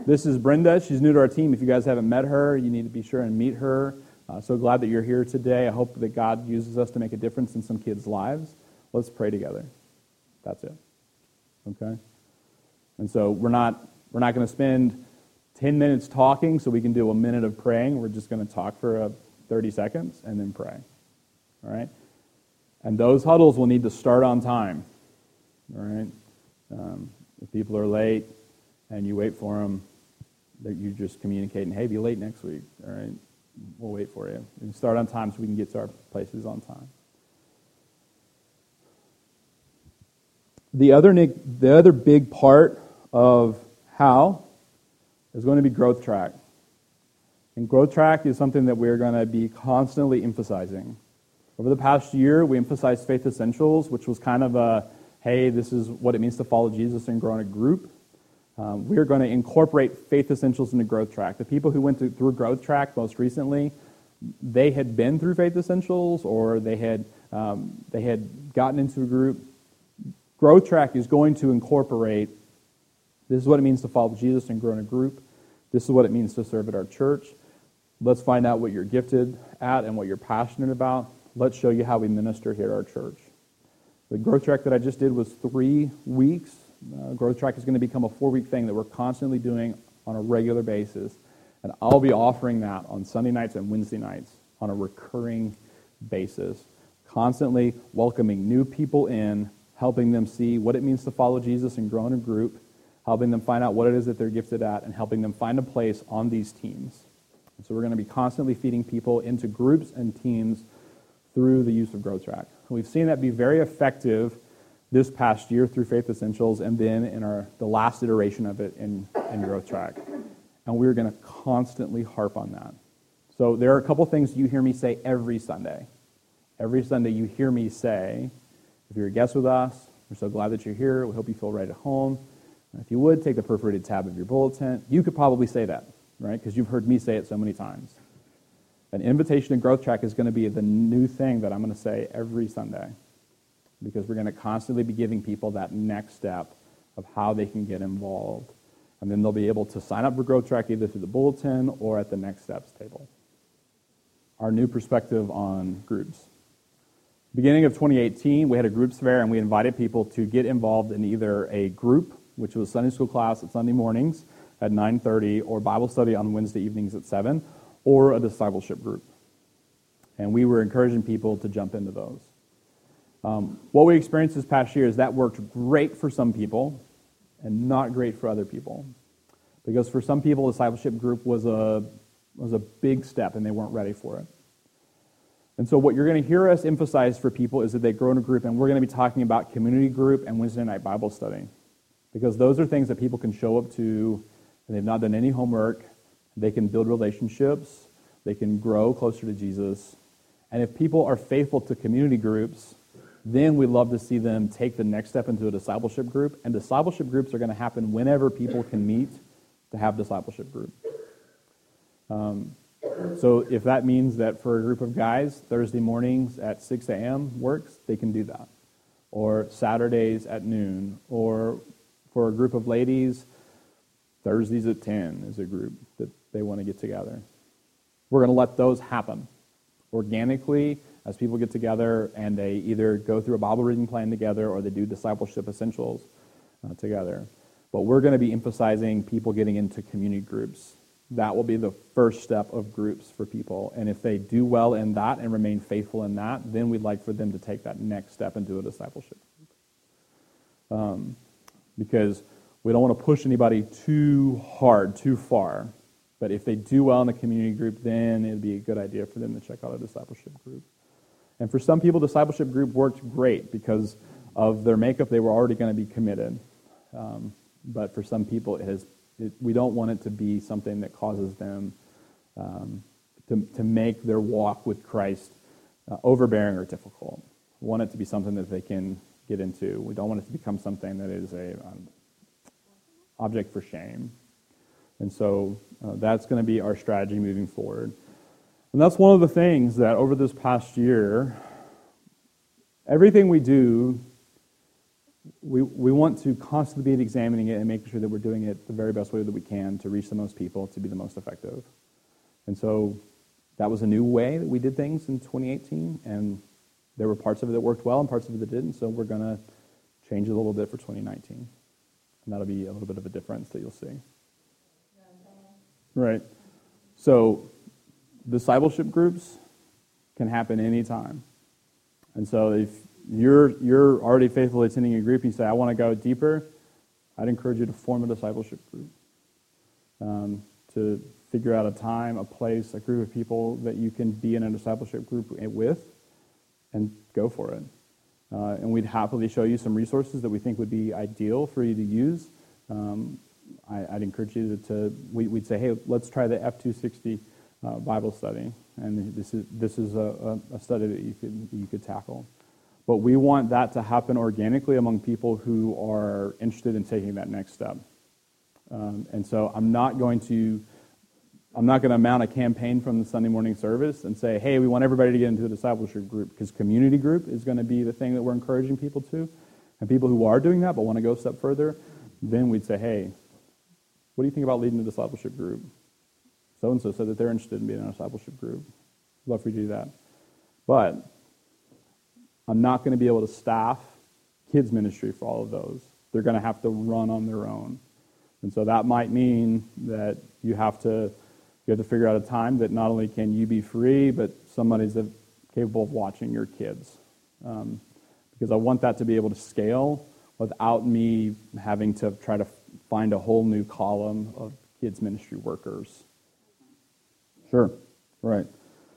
This is Brenda. She's new to our team. If you guys haven't met her, you need to be sure and meet her. Uh, so glad that you're here today. I hope that God uses us to make a difference in some kids' lives. Let's pray together. That's it. Okay? And so we're not, we're not going to spend 10 minutes talking so we can do a minute of praying. We're just going to talk for uh, 30 seconds and then pray. All right? And those huddles will need to start on time. All right? Um, if people are late and you wait for them, that you just communicating, hey, be late next week. All right? We'll wait for you. And start on time so we can get to our places on time. The other, the other big part of how is going to be growth track. And growth track is something that we're going to be constantly emphasizing. Over the past year, we emphasized faith essentials, which was kind of a hey, this is what it means to follow Jesus and grow in a group. Um, we are going to incorporate faith essentials into growth track. The people who went through growth track most recently, they had been through faith essentials or they had um, they had gotten into a group. Growth track is going to incorporate this is what it means to follow Jesus and grow in a group. This is what it means to serve at our church. Let's find out what you're gifted at and what you're passionate about. Let's show you how we minister here at our church. The growth track that I just did was three weeks. Uh, growth track is going to become a four week thing that we're constantly doing on a regular basis. And I'll be offering that on Sunday nights and Wednesday nights on a recurring basis, constantly welcoming new people in, helping them see what it means to follow Jesus and grow in a group, helping them find out what it is that they're gifted at, and helping them find a place on these teams. And so we're going to be constantly feeding people into groups and teams through the use of Growth Track. We've seen that be very effective this past year through Faith Essentials and then in our, the last iteration of it in, in Growth Track. And we're going to constantly harp on that. So there are a couple things you hear me say every Sunday. Every Sunday you hear me say, if you're a guest with us, we're so glad that you're here. We hope you feel right at home. If you would, take the perforated tab of your bulletin. You could probably say that, right? Because you've heard me say it so many times. An invitation to growth track is going to be the new thing that I'm going to say every Sunday because we're going to constantly be giving people that next step of how they can get involved. And then they'll be able to sign up for growth track either through the bulletin or at the next steps table. Our new perspective on groups. Beginning of 2018, we had a groups fair and we invited people to get involved in either a group, which was Sunday school class at Sunday mornings at 9:30 or Bible study on Wednesday evenings at 7 or a discipleship group. And we were encouraging people to jump into those. Um, what we experienced this past year is that worked great for some people and not great for other people. Because for some people, discipleship group was a, was a big step and they weren't ready for it. And so, what you're going to hear us emphasize for people is that they grow in a group, and we're going to be talking about community group and Wednesday night Bible study. Because those are things that people can show up to, and they've not done any homework, they can build relationships. They can grow closer to Jesus. And if people are faithful to community groups, then we love to see them take the next step into a discipleship group. And discipleship groups are going to happen whenever people can meet to have discipleship group. Um, so if that means that for a group of guys, Thursday mornings at 6 a.m. works, they can do that. Or Saturdays at noon. Or for a group of ladies, Thursdays at 10 is a group that they want to get together. We're going to let those happen organically as people get together and they either go through a Bible reading plan together or they do discipleship essentials uh, together. But we're going to be emphasizing people getting into community groups. That will be the first step of groups for people. And if they do well in that and remain faithful in that, then we'd like for them to take that next step and do a discipleship. Um, because we don't want to push anybody too hard, too far. But if they do well in the community group, then it'd be a good idea for them to check out a discipleship group. And for some people, discipleship group worked great because of their makeup. They were already going to be committed. Um, but for some people, it has, it, we don't want it to be something that causes them um, to, to make their walk with Christ uh, overbearing or difficult. We want it to be something that they can get into. We don't want it to become something that is a um, object for shame. And so uh, that's going to be our strategy moving forward. And that's one of the things that over this past year, everything we do we, we want to constantly be examining it and making sure that we're doing it the very best way that we can to reach the most people to be the most effective. And so that was a new way that we did things in 2018, and there were parts of it that worked well and parts of it that didn't, so we're going to change a little bit for 2019. And that'll be a little bit of a difference that you'll see. Right. So discipleship groups can happen anytime. And so if you're, you're already faithfully attending a group and you say, I want to go deeper, I'd encourage you to form a discipleship group. Um, to figure out a time, a place, a group of people that you can be in a discipleship group with and go for it. Uh, and we'd happily show you some resources that we think would be ideal for you to use. Um, I, would encourage you to, to we, would say, hey, let's try the F260 uh, Bible study. And this is, this is a, a, study that you could, you could tackle. But we want that to happen organically among people who are interested in taking that next step. Um, and so I'm not going to I'm not going to mount a campaign from the Sunday morning service and say, hey, we want everybody to get into a discipleship group, because community group is going to be the thing that we're encouraging people to. And people who are doing that but want to go a step further, then we'd say, hey, what do you think about leading a discipleship group? So and so said that they're interested in being in a discipleship group. I'd love for you to do that. But I'm not going to be able to staff kids' ministry for all of those. They're going to have to run on their own. And so that might mean that you have to you have to figure out a time that not only can you be free, but somebody's capable of watching your kids. Um, because I want that to be able to scale without me having to try to find a whole new column of kids ministry workers. Sure, right.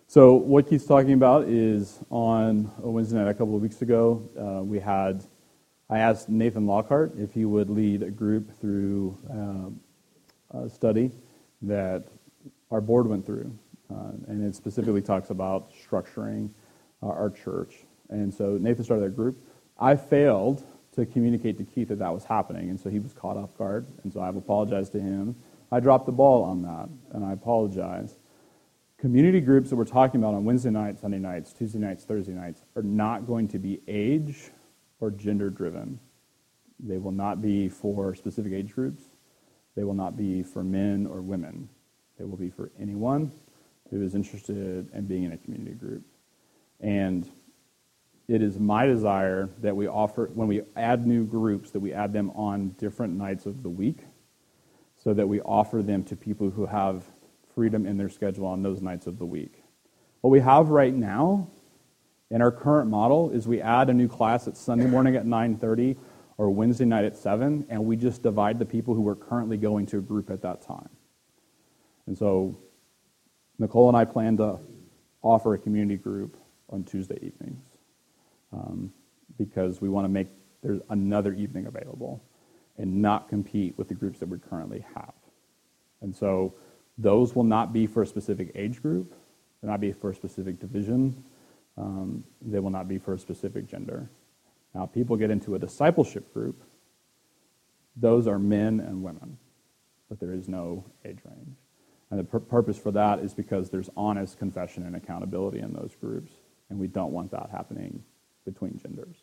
So what Keith's talking about is on a Wednesday night a couple of weeks ago, uh, we had I asked Nathan Lockhart if he would lead a group through uh, a study that our board went through. Uh, and it specifically talks about structuring uh, our church. And so Nathan started that group. I failed to communicate to Keith that that was happening, and so he was caught off guard. And so I've apologized to him. I dropped the ball on that, and I apologize. Community groups that we're talking about on Wednesday nights, Sunday nights, Tuesday nights, Thursday nights are not going to be age or gender driven. They will not be for specific age groups. They will not be for men or women. It will be for anyone who is interested in being in a community group. And it is my desire that we offer, when we add new groups, that we add them on different nights of the week so that we offer them to people who have freedom in their schedule on those nights of the week. What we have right now in our current model is we add a new class at Sunday morning at 9:30 or Wednesday night at 7 and we just divide the people who are currently going to a group at that time. And so Nicole and I plan to offer a community group on Tuesday evenings um, because we want to make there's another evening available and not compete with the groups that we currently have. And so those will not be for a specific age group, they'll not be for a specific division, um, they will not be for a specific gender. Now, people get into a discipleship group, those are men and women, but there is no age range. And the pur- purpose for that is because there's honest confession and accountability in those groups, and we don't want that happening between genders.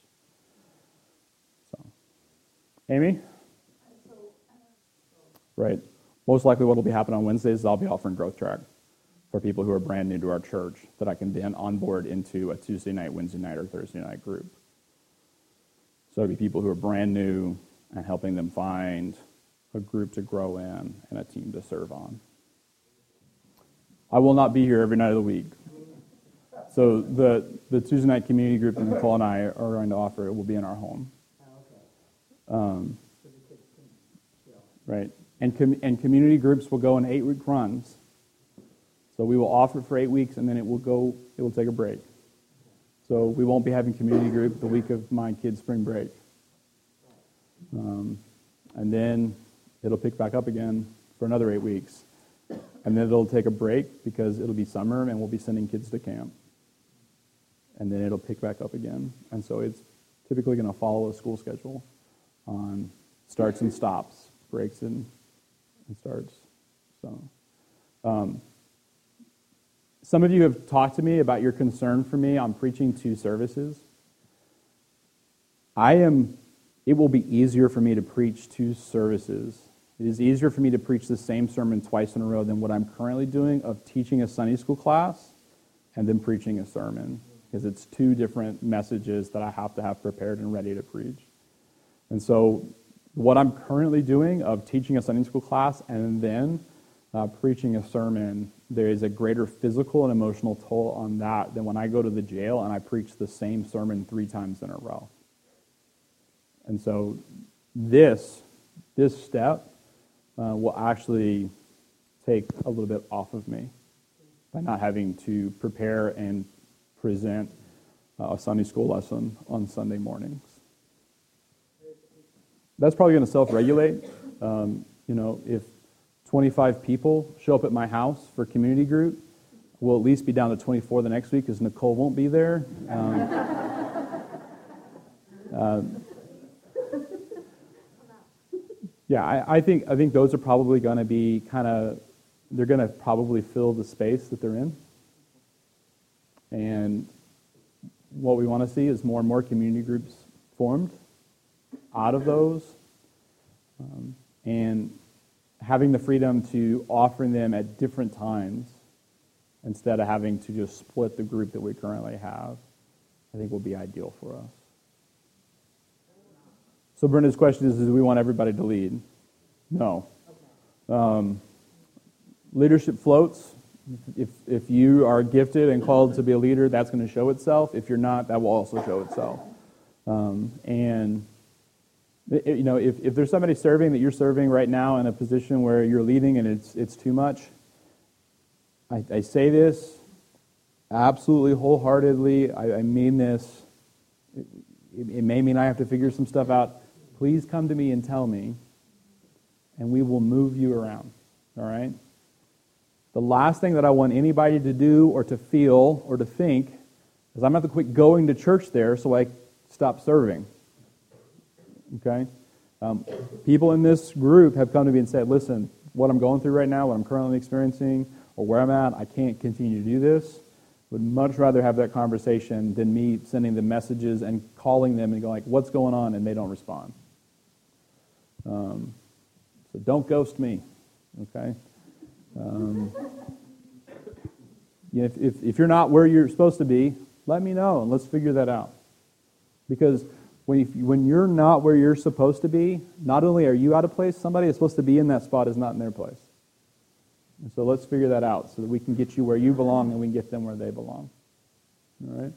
So, Amy? Right. Most likely, what will be happening on Wednesdays is I'll be offering Growth Track for people who are brand new to our church that I can then onboard into a Tuesday night, Wednesday night, or Thursday night group. So it'll be people who are brand new and helping them find a group to grow in and a team to serve on. I will not be here every night of the week. So the, the Tuesday night community group that Nicole and I are going to offer it will be in our home. Um, right. And, com- and community groups will go in eight week runs. So we will offer for eight weeks and then it will go, it will take a break. So we won't be having community group the week of my kids' spring break. Um, and then it'll pick back up again for another eight weeks. And then it'll take a break because it'll be summer and we'll be sending kids to camp. And then it'll pick back up again. And so it's typically going to follow a school schedule on starts and stops, breaks and, and starts. So, um, some of you have talked to me about your concern for me on preaching two services. I am it will be easier for me to preach two services. It is easier for me to preach the same sermon twice in a row than what I'm currently doing of teaching a Sunday school class and then preaching a sermon because it's two different messages that I have to have prepared and ready to preach. And so, what I'm currently doing of teaching a Sunday school class and then uh, preaching a sermon, there is a greater physical and emotional toll on that than when I go to the jail and I preach the same sermon three times in a row. And so, this this step uh, will actually take a little bit off of me by not having to prepare and present uh, a Sunday school lesson on Sunday mornings. That's probably going to self-regulate. Um, you know, if 25 people show up at my house for community group, we'll at least be down to 24 the next week because Nicole won't be there. Um, uh, yeah, I, I, think I think those are probably going to be kind of they're going to probably fill the space that they're in. And what we want to see is more and more community groups formed out of those, um, and having the freedom to offering them at different times instead of having to just split the group that we currently have, I think will be ideal for us. So Brenda's question is, do we want everybody to lead? No. Um, leadership floats. If, if you are gifted and called to be a leader, that's going to show itself. If you're not, that will also show itself. Um, and you know, if, if there's somebody serving that you're serving right now in a position where you're leading and it's, it's too much, I, I say this absolutely wholeheartedly. I, I mean this. It, it may mean I have to figure some stuff out. Please come to me and tell me, and we will move you around. All right? The last thing that I want anybody to do or to feel or to think is I'm going to have to quit going to church there so I stop serving. Okay? Um, people in this group have come to me and said, listen, what I'm going through right now, what I'm currently experiencing, or where I'm at, I can't continue to do this. Would much rather have that conversation than me sending them messages and calling them and going like, what's going on? And they don't respond. Um, so don't ghost me, okay? Um, if, if, if, you're not where you're supposed to be, let me know and let's figure that out. Because when, you, when you're not where you're supposed to be, not only are you out of place, somebody that's supposed to be in that spot is not in their place. And so let's figure that out so that we can get you where you belong and we can get them where they belong. All right?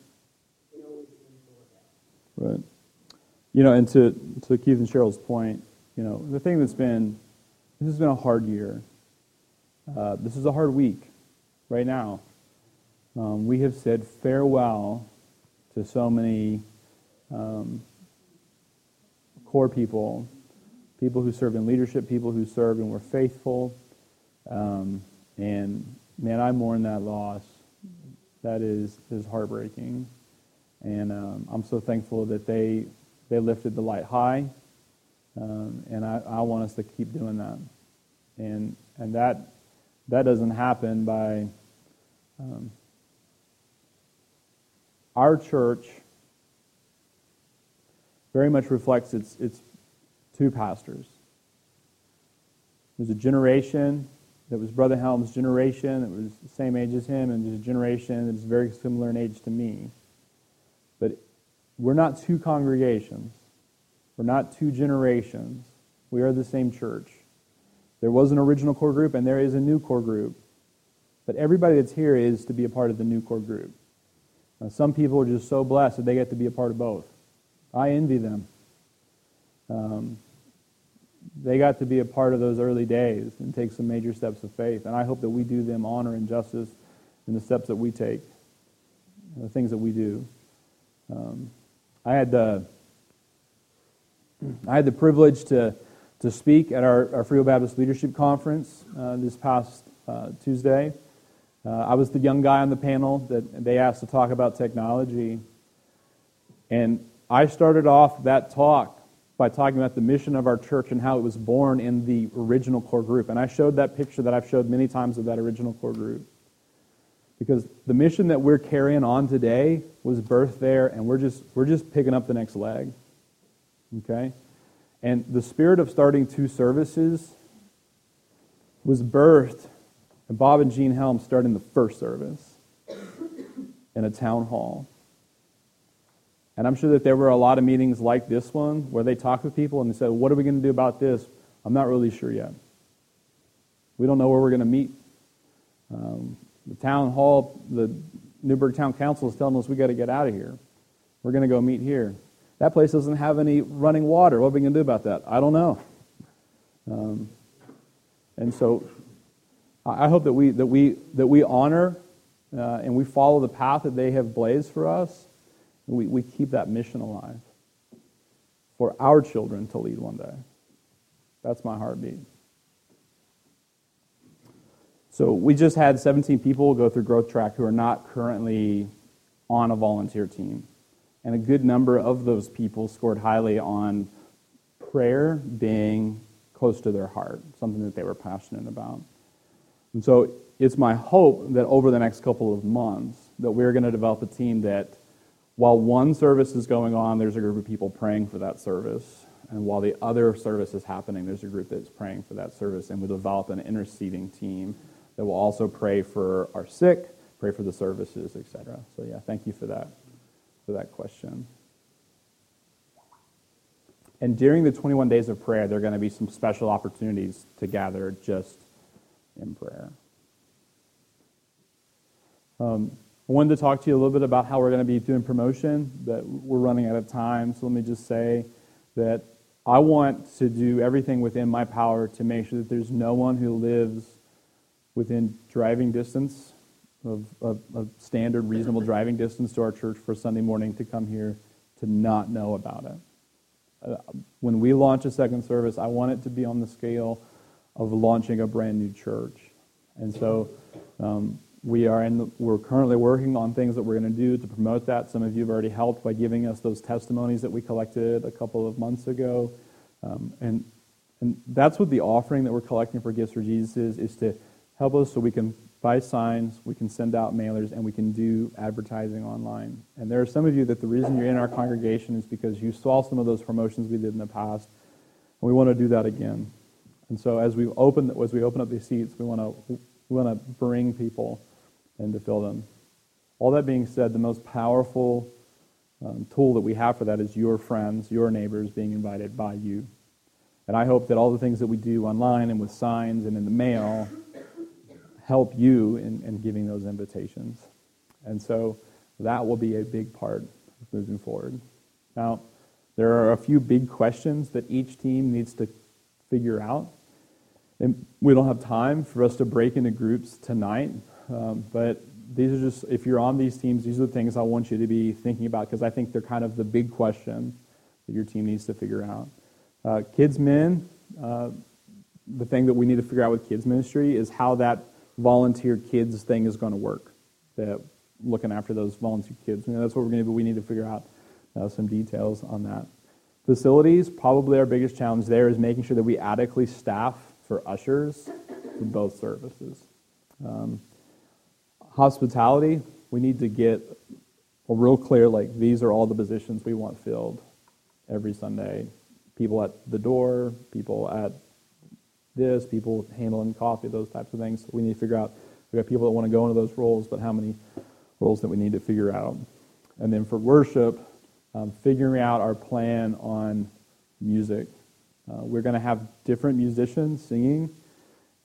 Right. You know, and to, to Keith and Cheryl's point, you know, the thing that's been, this has been a hard year. Uh, this is a hard week right now. Um, we have said farewell to so many um, core people, people who serve in leadership, people who serve and were faithful. Um, and man, I mourn that loss. That is is heartbreaking, and um, I'm so thankful that they they lifted the light high, um, and I, I want us to keep doing that, and and that that doesn't happen by um, our church very much reflects its, its two pastors. There's a generation that was Brother Helm's generation that was the same age as him, and there's a generation that is very similar in age to me. But we're not two congregations. We're not two generations. We are the same church. There was an original core group and there is a new core group. But everybody that's here is to be a part of the new core group. Now, some people are just so blessed that they get to be a part of both. I envy them. Um, they got to be a part of those early days and take some major steps of faith. And I hope that we do them honor and justice in the steps that we take, the things that we do. Um, I had the I had the privilege to to speak at our, our Frio Baptist Leadership Conference uh, this past uh, Tuesday. Uh, I was the young guy on the panel that they asked to talk about technology. And I started off that talk by talking about the mission of our church and how it was born in the original core group. And I showed that picture that I've showed many times of that original core group. Because the mission that we're carrying on today was birthed there, and we're just, we're just picking up the next leg. Okay? And the spirit of starting two services was birthed, and Bob and Jean Helm starting the first service in a town hall. And I'm sure that there were a lot of meetings like this one where they talked with people and they said, What are we going to do about this? I'm not really sure yet. We don't know where we're going to meet. Um, the town hall, the Newburgh Town Council is telling us we got to get out of here. We're going to go meet here. That place doesn't have any running water. What are we going to do about that? I don't know. Um, and so I hope that we, that we, that we honor uh, and we follow the path that they have blazed for us. We, we keep that mission alive for our children to lead one day. That's my heartbeat. So we just had 17 people go through Growth Track who are not currently on a volunteer team. And a good number of those people scored highly on prayer being close to their heart, something that they were passionate about. And so it's my hope that over the next couple of months that we're going to develop a team that while one service is going on, there's a group of people praying for that service. And while the other service is happening, there's a group that's praying for that service. And we develop an interceding team that will also pray for our sick, pray for the services, etc. So yeah, thank you for that that question. And during the 21 days of prayer, there are going to be some special opportunities to gather just in prayer. Um, I wanted to talk to you a little bit about how we're going to be doing promotion, but we're running out of time. So let me just say that I want to do everything within my power to make sure that there's no one who lives within driving distance of, a, standard, reasonable driving distance to our church for Sunday morning to come here to not know about it. Uh, when we launch a second service, I want it to be on the scale of launching a brand new church. And so um, we are in the, we're currently working on things that we're going to do to promote that. Some of you have already helped by giving us those testimonies that we collected a couple of months ago. Um, and, and that's what the offering that we're collecting for Gifts for Jesus is, is to help us so we can buy signs, we can send out mailers, and we can do advertising online. And there are some of you that the reason you're in our congregation is because you saw some of those promotions we did in the past, and we want to do that again. And so as we open as we open up these seats, we want to we want to bring people and to fill them. All that being said, the most powerful um, tool that we have for that is your friends, your neighbors being invited by you. And I hope that all the things that we do online and with signs and in the mail help you in, in giving those invitations. And so that will be a big part moving forward. Now, there are a few big questions that each team needs to figure out. And we don't have time for us to break into groups tonight, um, but these are just, if you're on these teams, these are the things I want you to be thinking about because I think they're kind of the big question that your team needs to figure out. Uh, kids Men, uh, the thing that we need to figure out with kids ministry is how that volunteer kids thing is going to work. That looking after those volunteer kids. That's what we're going to do. We need to figure out uh, some details on that. Facilities, probably our biggest challenge there is making sure that we adequately staff for ushers for both services. Um, hospitality, we need to get a real clear, like, these are all the positions we want filled every Sunday. People at the door, people at this, people handling coffee, those types of things. We need to figure out, we got people that want to go into those roles, but how many roles that we need to figure out. And then for worship, um, figuring out our plan on music. Uh, we're going to have different musicians singing,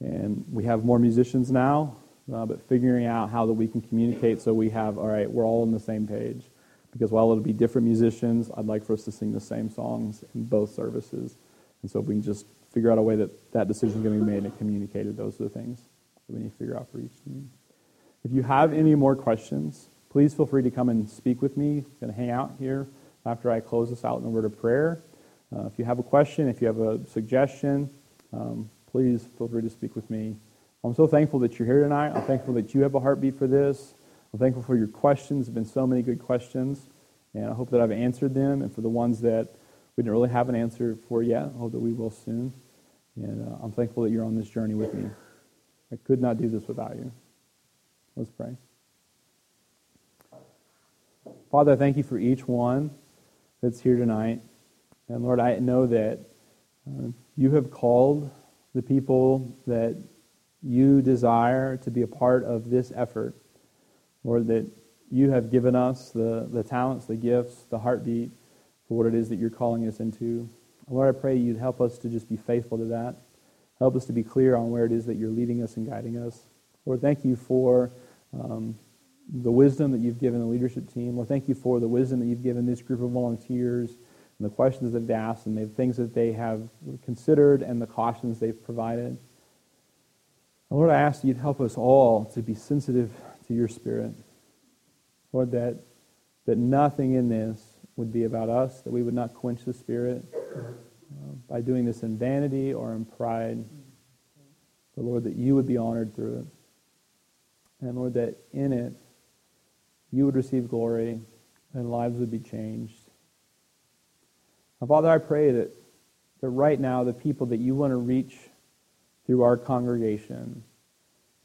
and we have more musicians now, uh, but figuring out how that we can communicate so we have, all right, we're all on the same page. Because while it'll be different musicians, I'd like for us to sing the same songs in both services. And so if we can just figure out a way that that decision is going to be made and communicated. Those are the things that we need to figure out for each team. If you have any more questions, please feel free to come and speak with me. I'm going to hang out here after I close this out in a word of prayer. Uh, if you have a question, if you have a suggestion, um, please feel free to speak with me. I'm so thankful that you're here tonight. I'm thankful that you have a heartbeat for this. I'm thankful for your questions. There have been so many good questions, and I hope that I've answered them. And for the ones that we didn't really have an answer for yet, I hope that we will soon. And uh, I'm thankful that you're on this journey with me. I could not do this without you. Let's pray. Father, I thank you for each one that's here tonight. And Lord, I know that uh, you have called the people that you desire to be a part of this effort. Lord, that you have given us the, the talents, the gifts, the heartbeat for what it is that you're calling us into. Lord, I pray you'd help us to just be faithful to that. Help us to be clear on where it is that you're leading us and guiding us. Lord, thank you for um, the wisdom that you've given the leadership team. Lord, thank you for the wisdom that you've given this group of volunteers and the questions that they've asked and the things that they have considered and the cautions they've provided. Lord, I ask that you'd help us all to be sensitive to your spirit. Lord, that, that nothing in this would be about us, that we would not quench the spirit uh, by doing this in vanity or in pride. But Lord, that you would be honored through it. And Lord, that in it you would receive glory and lives would be changed. Now, Father, I pray that, that right now the people that you want to reach through our congregation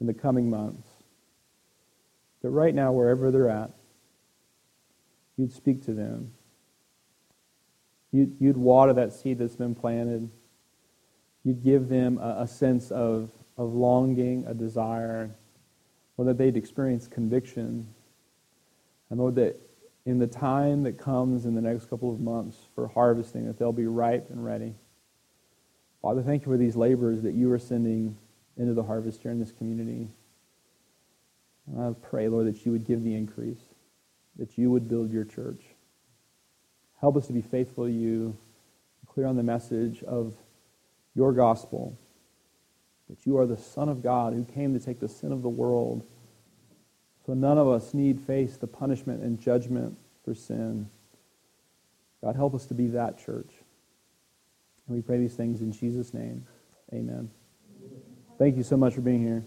in the coming months, that right now, wherever they're at, you'd speak to them. You'd, you'd water that seed that's been planted. You'd give them a, a sense of, of longing, a desire, or that they'd experience conviction. And Lord, that in the time that comes in the next couple of months for harvesting, that they'll be ripe and ready. Father, thank you for these laborers that you are sending into the harvest here in this community. And I pray, Lord, that you would give the increase, that you would build your church. Help us to be faithful to you, clear on the message of your gospel, that you are the Son of God who came to take the sin of the world so none of us need face the punishment and judgment for sin. God, help us to be that church. And we pray these things in Jesus' name. Amen. Thank you so much for being here.